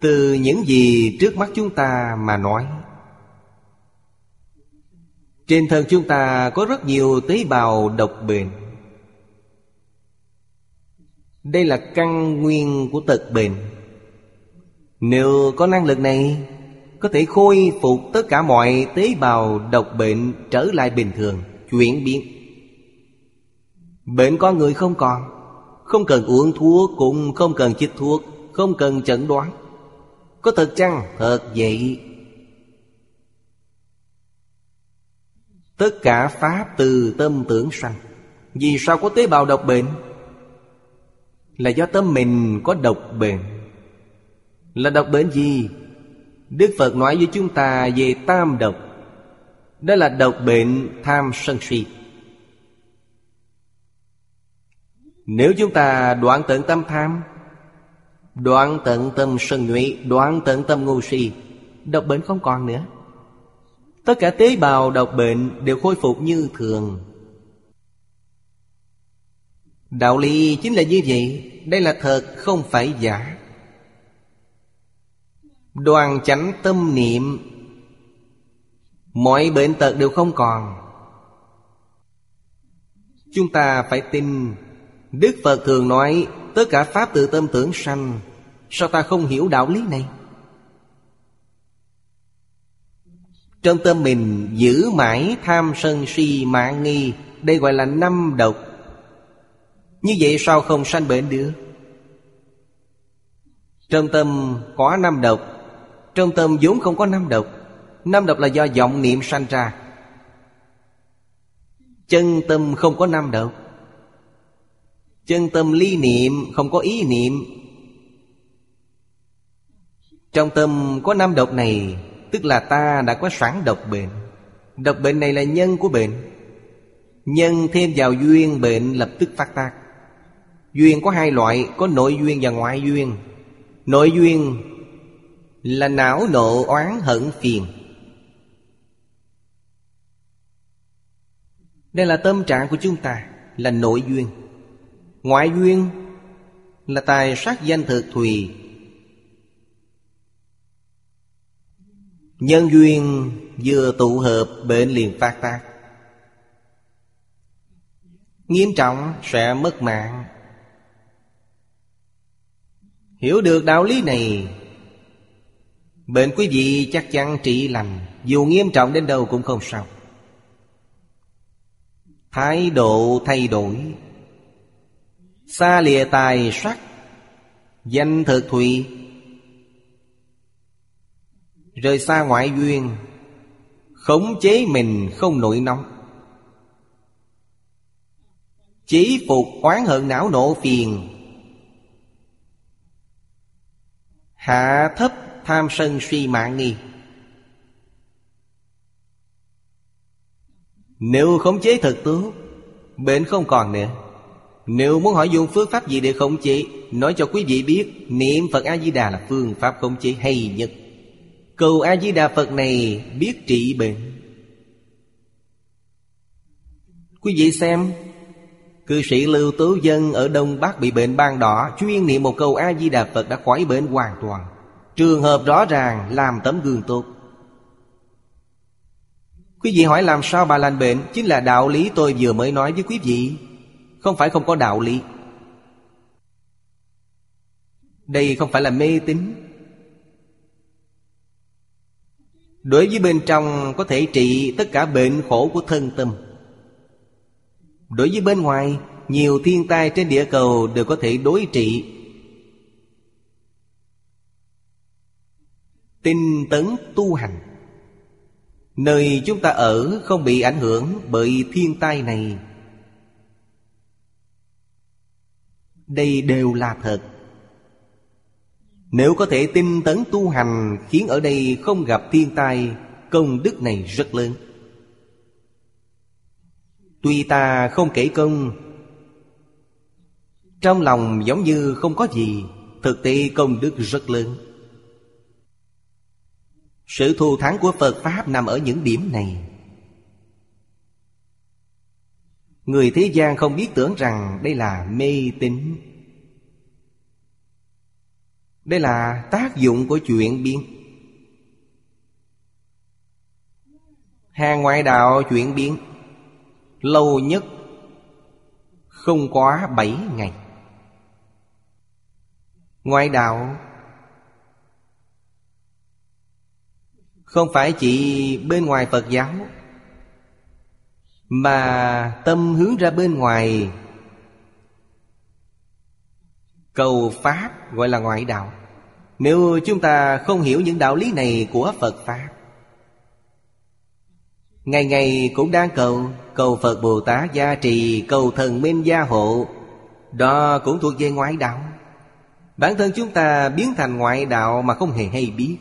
Từ những gì trước mắt chúng ta mà nói, Trên thân chúng ta có rất nhiều tế bào độc bệnh Đây là căn nguyên của tật bệnh nếu có năng lực này, Có thể khôi phục tất cả mọi tế bào độc bệnh trở lại bình thường, Chuyển biến. Bệnh con người không còn, Không cần uống thuốc Cũng không cần chích thuốc, Không cần chẩn đoán. Có thật chăng? Thật vậy. Tất cả Pháp từ tâm tưởng sanh. Vì sao có tế bào độc bệnh? Là do tâm mình có độc bệnh. Là độc bệnh gì? Đức Phật nói với chúng ta về tam độc. Đó là độc bệnh tham sân si. Nếu chúng ta đoạn tận tâm tham, Đoạn tận tâm sân nhuệ, Đoạn tận tâm ngu si, Độc bệnh không còn nữa. Tất cả tế bào độc bệnh đều khôi phục như thường. Đạo lý chính là như vậy. Đây là thật, không phải giả. Đoàn chánh tâm niệm. Mọi bệnh tật đều không còn. Chúng ta phải tin. Đức Phật thường nói, Tất cả Pháp tự tâm tưởng sanh. Sao ta không hiểu đạo lý này? Trong tâm mình giữ mãi tham sân si mạng nghi, Đây gọi là năm độc. Như vậy sao không sanh bệnh được? Trong tâm có năm độc trong tâm vốn không có năm độc. Năm độc là do vọng niệm sanh ra. Chân tâm không có năm độc. Chân tâm ly niệm không có ý niệm. Trong tâm có năm độc này, Tức là ta đã có sẵn độc bệnh. Độc bệnh này là nhân của bệnh. Nhân thêm vào duyên bệnh lập tức phát tác. Duyên có hai loại, Có nội duyên và ngoại duyên. Nội duyên là não nộ oán hận phiền. Đây là tâm trạng của chúng ta, Là nội duyên. Ngoại duyên là tài sát danh thực thùy. Nhân duyên vừa tụ hợp bệnh liền phát tác. Nghiêm trọng sẽ mất mạng. Hiểu được đạo lý này Bệnh quý vị chắc chắn trị lành, Dù nghiêm trọng đến đâu cũng không sao. Thái độ thay đổi. Xa lìa tài sắc, Danh thực thùy Rời xa ngoại duyên, Khống chế mình không nổi nóng. Chí phục oán hận não nộ phiền. Hạ thấp tham sân suy mạng nghi. Nếu khống chế thật tốt Bệnh không còn nữa. Nếu muốn hỏi dùng phương pháp gì để khống chế, Nói cho quý vị biết, Niệm Phật A-di-đà là phương pháp khống chế hay nhất. Cầu A-di-đà Phật này biết trị bệnh. Quý vị xem, Cư sĩ Lưu Tố Dân ở Đông Bắc bị bệnh ban đỏ Chuyên niệm một câu A-di-đà Phật đã khỏi bệnh hoàn toàn. Trường hợp rõ ràng, làm tấm gương tốt. Quý vị hỏi làm sao bà lành bệnh? Chính là đạo lý tôi vừa mới nói với quý vị. Không phải không có đạo lý. Đây không phải là mê tín. Đối với bên trong có thể trị tất cả bệnh khổ của thân tâm. Đối với bên ngoài, Nhiều thiên tai trên địa cầu đều có thể đối trị. Tinh tấn tu hành. Nơi chúng ta ở không bị ảnh hưởng bởi thiên tai này. Đây đều là thật. Nếu có thể tinh tấn tu hành Khiến ở đây không gặp thiên tai, Công đức này rất lớn. Tuy ta không kể công, Trong lòng giống như không có gì, Thực tế công đức rất lớn. Sự thù thắng của Phật Pháp nằm ở những điểm này. Người thế gian không biết tưởng rằng đây là mê tín. Đây là tác dụng của chuyện biến. Hàng ngoại đạo chuyển biến. Lâu nhất Không quá bảy ngày. Ngoại đạo Không phải chỉ bên ngoài Phật giáo, Mà tâm hướng ra bên ngoài Cầu Pháp, gọi là ngoại đạo. Nếu chúng ta không hiểu những đạo lý này của Phật Pháp, Ngày ngày cũng đang cầu Cầu Phật Bồ Tát gia trì, Cầu thần minh gia hộ, Đó cũng thuộc về ngoại đạo. Bản thân chúng ta biến thành ngoại đạo mà không hề hay biết.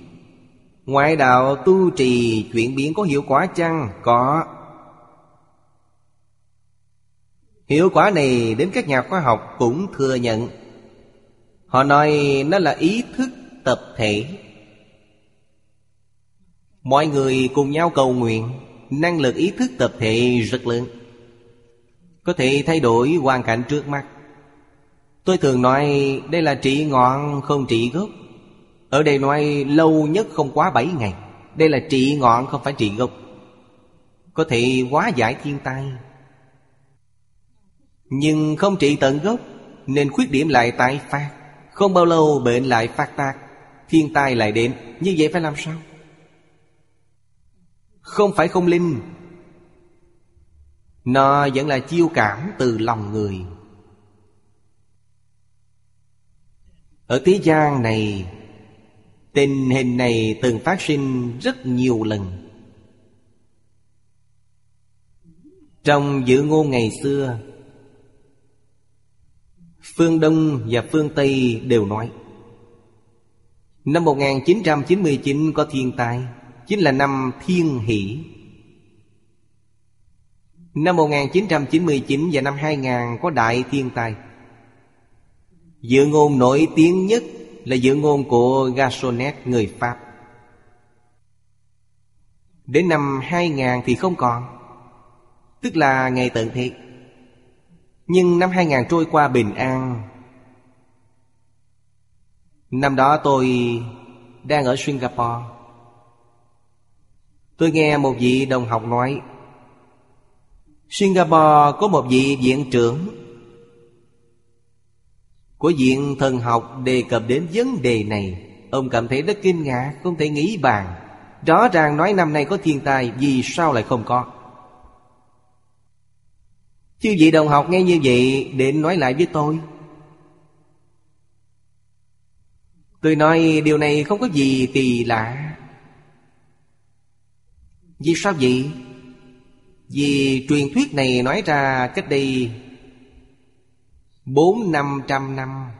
Ngoại đạo tu trì chuyển biến có hiệu quả chăng? Có. Hiệu quả này đến các nhà khoa học cũng thừa nhận. Họ nói nó là ý thức tập thể. Mọi người cùng nhau cầu nguyện, Năng lực ý thức tập thể rất lớn. Có thể thay đổi hoàn cảnh trước mắt. Tôi thường nói, đây là trị ngọn không trị gốc. Ở đây nói lâu nhất không quá 7 ngày. Đây là trị ngọn không phải trị gốc. Có thể hóa giải thiên tai. Nhưng không trị tận gốc, Nên khuyết điểm lại tái phát. Không bao lâu bệnh lại phát tác, Thiên tai lại đến. Như vậy phải làm sao? Không phải không linh. Nó vẫn là chiêu cảm từ lòng người. Ở thế gian này Tình hình này từng phát sinh rất nhiều lần. Trong dự ngôn ngày xưa, Phương Đông và phương Tây đều nói, Năm 1999 có thiên tai, Chính là năm thiên hỷ. Năm 1999 và năm 2000 có đại thiên tai. Dự ngôn nổi tiếng nhất là dự ngôn của Gasonet, người Pháp. Đến năm 2000 thì không còn, Tức là ngày tận thế. Nhưng năm 2000 trôi qua bình an. Năm đó tôi đang ở Singapore. Tôi nghe một vị đồng học nói, Singapore có một vị viện trưởng của viện thần học đề cập đến vấn đề này. Ông cảm thấy rất kinh ngạc, Không thể nghĩ bàn. Rõ ràng nói năm nay có thiên tai Vì sao lại không có? Chư vị đồng học nghe như vậy Định nói lại với tôi. Tôi nói, điều này không có gì kỳ lạ. Vì sao vậy? Vì truyền thuyết này nói ra cách đây Bốn năm trăm năm.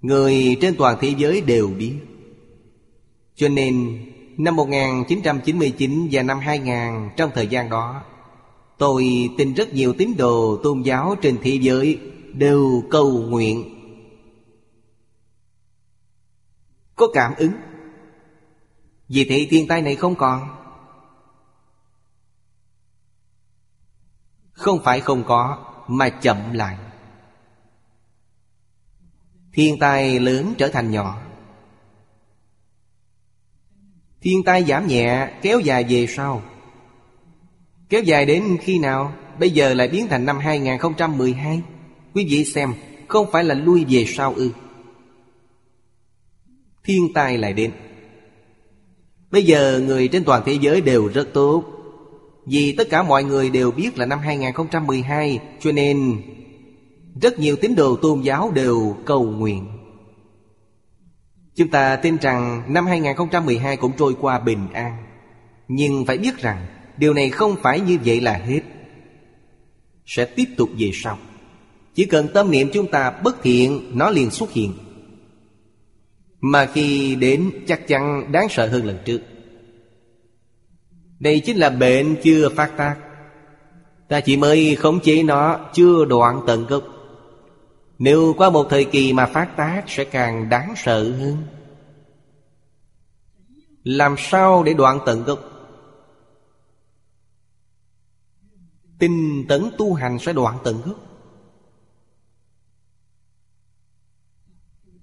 Người trên toàn thế giới đều biết. Cho nên, năm 1999 và năm 2000 Trong thời gian đó, Tôi tin rất nhiều tín đồ tôn giáo trên thế giới Đều cầu nguyện. Có cảm ứng. Vì thế thiên tai này không còn. Không phải không có, Mà chậm lại. Thiên tai lớn trở thành nhỏ. Thiên tai giảm nhẹ, kéo dài về sau. Kéo dài đến khi nào? Bây giờ lại biến thành năm 2012 Quý vị xem, Không phải là lui về sau ư. Thiên tai lại đến. Bây giờ người trên toàn thế giới đều rất tốt. Vì tất cả mọi người đều biết là năm 2012 Cho nên rất nhiều tín đồ tôn giáo đều cầu nguyện. Chúng ta tin rằng năm 2012 cũng trôi qua bình an. Nhưng phải biết rằng, Điều này không phải như vậy là hết. Sẽ tiếp tục về sau. Chỉ cần tâm niệm chúng ta bất thiện, Nó liền xuất hiện. Mà khi đến, chắc chắn đáng sợ hơn lần trước. Đây chính là bệnh chưa phát tác. Ta chỉ mới khống chế nó, Chưa đoạn tận gốc nếu qua một thời kỳ mà phát tác Sẽ càng đáng sợ hơn. Làm sao để đoạn tận gốc? Tinh tấn tu hành sẽ đoạn tận gốc.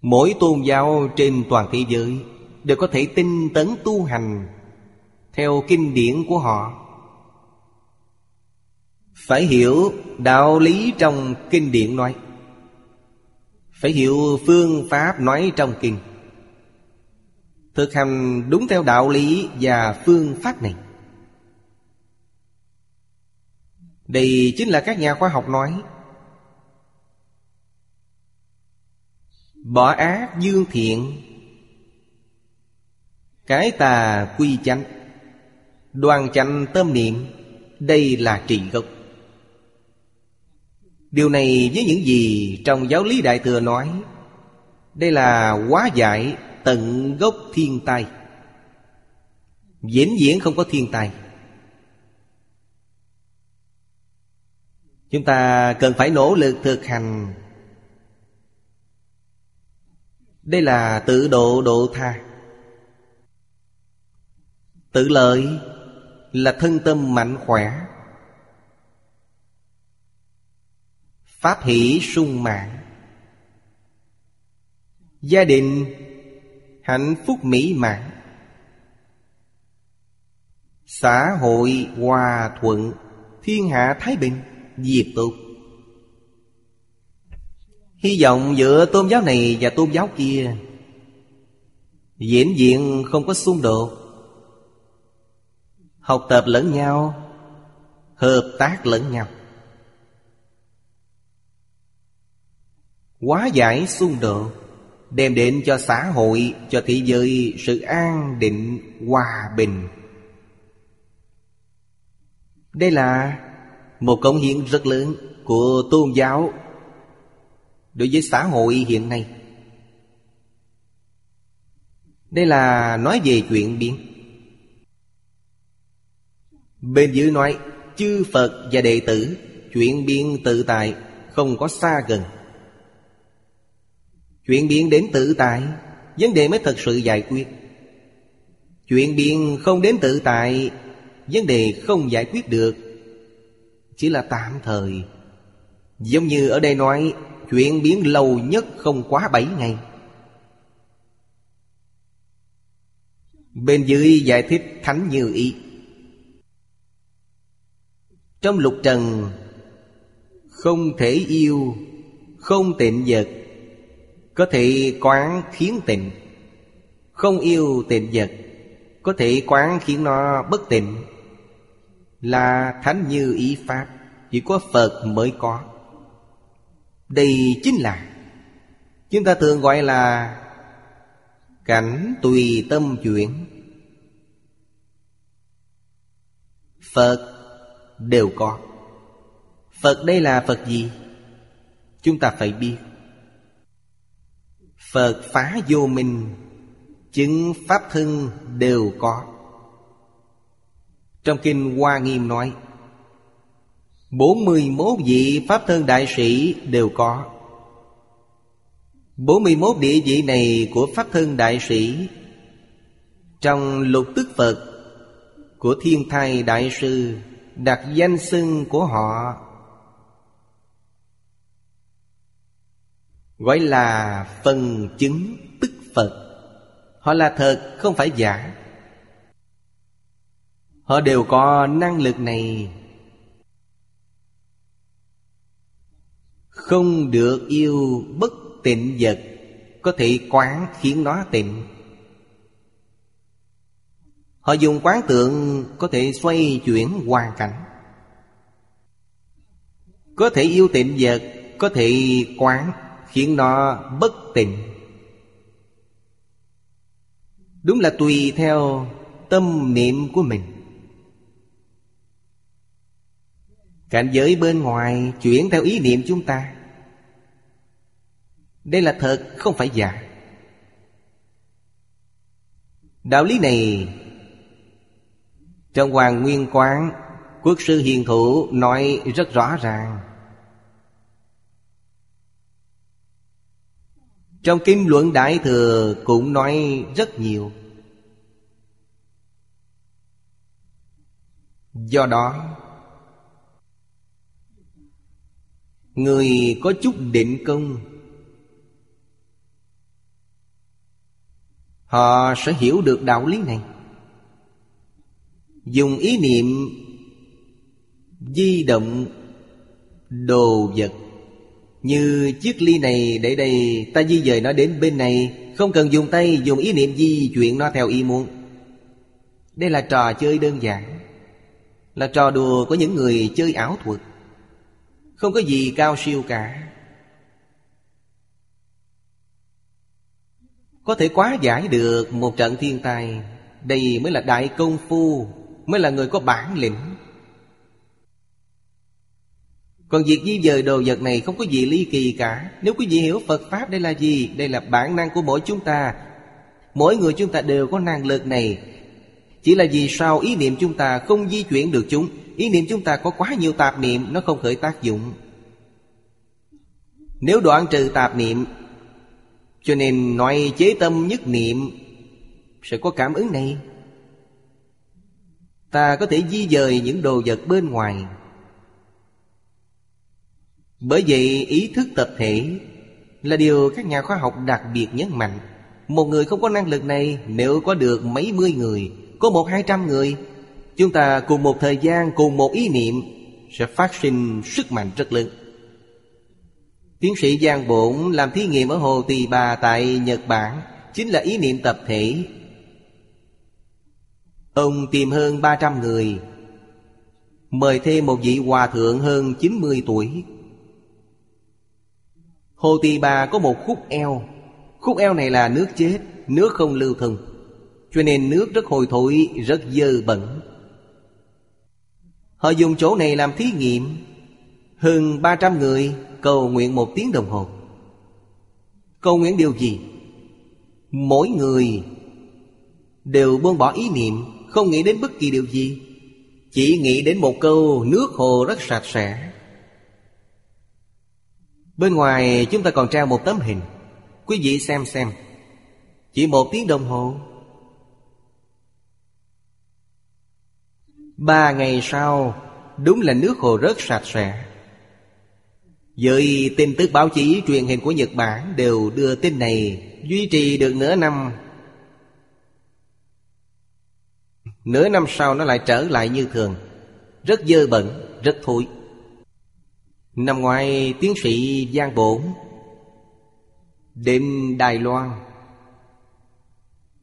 Mỗi tôn giáo trên toàn thế giới Đều có thể tinh tấn tu hành Theo kinh điển của họ. Phải hiểu đạo lý trong kinh điển nói phải hiểu phương pháp nói trong kinh. Thực hành đúng theo đạo lý và phương pháp này. Đây chính là các nhà khoa học nói. Bỏ ác dương thiện. Cái tà quy chánh. Đoàn chánh tâm niệm. Đây là trị gốc. Điều này với những gì trong giáo lý Đại Thừa nói, Đây là quá giải tận gốc thiên tai. Diễn diễn không có thiên tai. Chúng ta cần phải nỗ lực thực hành. Đây là tự độ độ tha. Tự lợi là thân tâm mạnh khỏe. Pháp hỷ sung mãn. Gia đình hạnh phúc mỹ mãn. Xã hội hòa thuận, Thiên hạ thái bình, Diệt tục. Hy vọng giữa tôn giáo này và tôn giáo kia, Diễn diện không có xung đột. Học tập lẫn nhau, Hợp tác lẫn nhau. Quá giải xung đột Đem đến cho xã hội, cho thế giới sự an định, hòa bình. Đây là một công hiến rất lớn của tôn giáo đối với xã hội hiện nay. Đây là nói về chuyện biến. Bên dưới nói chư phật và đệ tử chuyện biến tự tại không có xa gần chuyện biến đến tự tại, vấn đề mới thật sự giải quyết. Chuyện biến không đến tự tại, vấn đề không giải quyết được. Chỉ là tạm thời. Giống như ở đây nói Chuyện biến lâu nhất không quá bảy ngày. Bên dưới giải thích thánh như ý. Trong lục trần, Không thể yêu, Không tịnh vật có thể quán khiến tịnh Không yêu tịnh vật, Có thể quán khiến nó bất tịnh. Là thánh như ý Pháp, Chỉ có Phật mới có. Đây chính là, Chúng ta thường gọi là Cảnh tùy tâm chuyển. Phật đều có. Phật đây là Phật gì? Chúng ta phải biết. Phật phá vô minh, Chứng Pháp thân đều có. Trong Kinh Hoa Nghiêm nói, bốn mươi 41 vị Pháp thân đại sĩ đều có. Bốn mươi 41 địa vị này của Pháp thân đại sĩ, Trong lục tức Phật Của thiên thai đại sư, Đặt danh xưng của họ Gọi là phần chứng tức Phật. Họ là thật, không phải giả. Họ đều có năng lực này. Không được yêu bất tịnh vật, Có thể quán khiến nó tịnh. Họ dùng quán tượng có thể xoay chuyển hoàn cảnh. Có thể yêu tịnh vật, Có thể quán khiến nó bất tịnh Đúng là tùy theo tâm niệm của mình. Cảnh giới bên ngoài chuyển theo ý niệm chúng ta. Đây là thật, không phải giả. Đạo lý này, Trong Hoàng Nguyên Quán, Quốc sư Hiền Thủ nói rất rõ ràng. Trong kim Luận Đại Thừa cũng nói rất nhiều. Do đó, Người có chút định công, Họ sẽ hiểu được đạo lý này. Dùng ý niệm Di động Đồ vật như chiếc ly này để đây, Ta di dời nó đến bên này, Không cần dùng tay, Dùng ý niệm di chuyển nó theo ý muốn. Đây là trò chơi đơn giản, Là trò đùa của những người chơi ảo thuật. Không có gì cao siêu cả. Có thể quá giải được một trận thiên tai, Đây mới là đại công phu, Mới là người có bản lĩnh. Còn việc di dời đồ vật này không có gì ly kỳ cả. Nếu quý vị hiểu Phật Pháp đây là gì, Đây là bản năng của mỗi chúng ta. Mỗi người chúng ta đều có năng lực này. Chỉ là vì sao ý niệm chúng ta không di chuyển được chúng? Ý niệm chúng ta có quá nhiều tạp niệm, Nó không khởi tác dụng. Nếu đoạn trừ tạp niệm, cho nên nói chế tâm nhất niệm, Sẽ có cảm ứng này. Ta có thể di dời những đồ vật bên ngoài. Bởi vậy, ý thức tập thể Là điều các nhà khoa học đặc biệt nhấn mạnh. Một người không có năng lực này, Nếu có được mấy mươi người, Có một hai trăm người, Chúng ta cùng một thời gian, cùng một ý niệm, Sẽ phát sinh sức mạnh rất lớn. Tiến sĩ Giang Bổn làm thí nghiệm ở Hồ Tỳ Bà tại Nhật Bản, Chính là ý niệm tập thể. Ông tìm hơn 300 người, Mời thêm một vị hòa thượng hơn 90 tuổi. Hồ Tỳ Bà có một khúc eo. Khúc eo này là nước chết, Nước không lưu thông Cho nên nước rất hồi thối, Rất dơ bẩn. Họ dùng chỗ này làm thí nghiệm. Hơn 300 người Cầu nguyện một tiếng đồng hồ. Cầu nguyện điều gì? Mỗi người Đều buông bỏ ý niệm, Không nghĩ đến bất kỳ điều gì. Chỉ nghĩ đến một câu, Nước hồ rất sạch sẽ. Bên ngoài chúng ta còn treo một tấm hình. Quý vị xem xem. Chỉ một tiếng đồng hồ. Ba ngày sau Đúng là nước hồ rất sạch sẽ. Với tin tức báo chí truyền hình của Nhật Bản đều đưa tin này Duy trì được nửa năm. Nửa năm sau nó lại trở lại như thường. Rất dơ bẩn, rất thối. Năm ngoái tiến sĩ Giang Bổn Đến Đài Loan.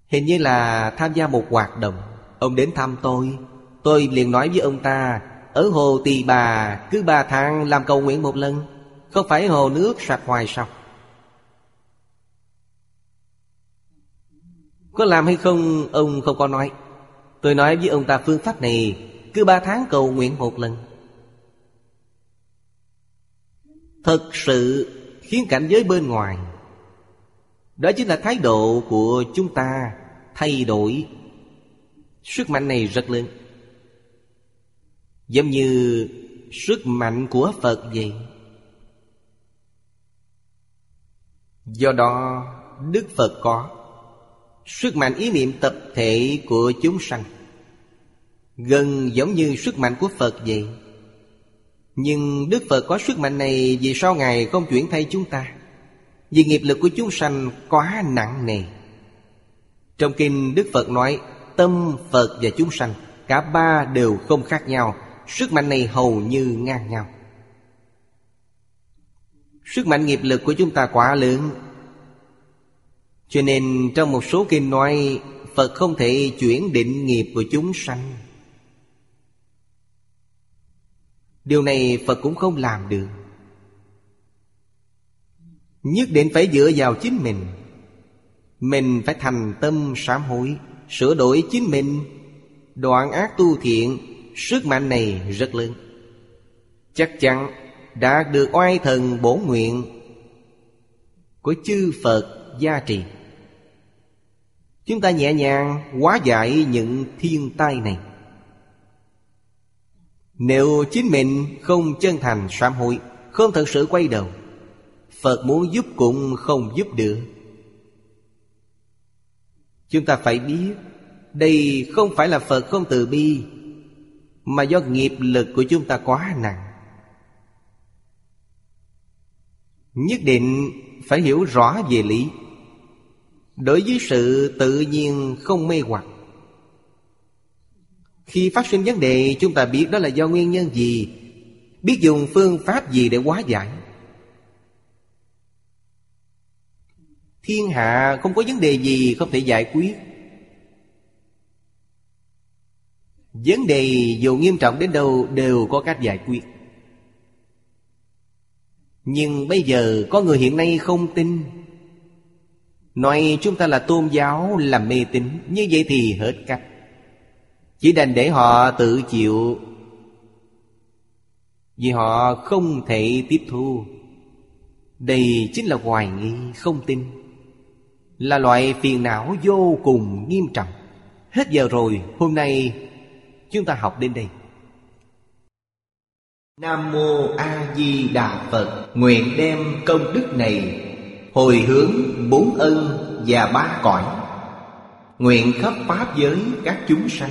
Hình như là tham gia một hoạt động. Ông đến thăm tôi. Tôi liền nói với ông ta, Ở Hồ Tỳ Bà, cứ ba tháng làm cầu nguyện một lần. Không phải hồ nước sạch hoài sao? Có làm hay không, ông không có nói. Tôi nói với ông ta phương pháp này, Cứ ba tháng cầu nguyện một lần. Thật sự khiến cảnh giới bên ngoài. Đó chính là thái độ của chúng ta Thay đổi. Sức mạnh này rất lớn Giống như sức mạnh của Phật vậy. Do đó, Đức Phật có Sức mạnh ý niệm tập thể của chúng sanh. Gần giống như sức mạnh của Phật vậy. Nhưng Đức Phật có sức mạnh này Vì sao Ngài không chuyển thay chúng ta? Vì nghiệp lực của chúng sanh quá nặng nề. Trong kinh, Đức Phật nói, Tâm Phật và chúng sanh, Cả ba đều không khác nhau. Sức mạnh này hầu như ngang nhau. Sức mạnh nghiệp lực của chúng ta quá lớn. Cho nên trong một số kinh nói, Phật không thể chuyển định nghiệp của chúng sanh. Điều này Phật cũng không làm được Nhất định phải dựa vào chính mình Mình phải thành tâm sám hối, Sửa đổi chính mình Đoạn ác tu thiện, Sức mạnh này rất lớn Chắc chắn đã được oai thần bổ nguyện của chư Phật gia trì. Chúng ta nhẹ nhàng hóa giải những thiên tai này. Nếu chính mình không chân thành sám hối, không thật sự quay đầu, Phật muốn giúp cũng không giúp được. Chúng ta phải biết, đây không phải là Phật không từ bi, mà do nghiệp lực của chúng ta quá nặng. Nhất định phải hiểu rõ về lý Đối với sự tự nhiên không mê hoặc khi phát sinh vấn đề chúng ta biết đó là do nguyên nhân gì. Biết dùng phương pháp gì để hóa giải. Thiên hạ không có vấn đề gì không thể giải quyết. Vấn đề dù nghiêm trọng đến đâu đều có cách giải quyết. Nhưng bây giờ có người hiện nay không tin. Nói chúng ta là tôn giáo, là mê tín Như vậy thì hết cách. Chỉ đành để họ tự chịu. Vì họ không thể tiếp thu. Đây chính là hoài nghi, không tin. Là loại phiền não vô cùng nghiêm trọng. Hết giờ rồi, hôm nay chúng ta học đến đây. Nam Mô A Di Đà Phật Nguyện đem công đức này Hồi hướng bốn ân và ba cõi. Nguyện khắp Pháp giới các chúng sanh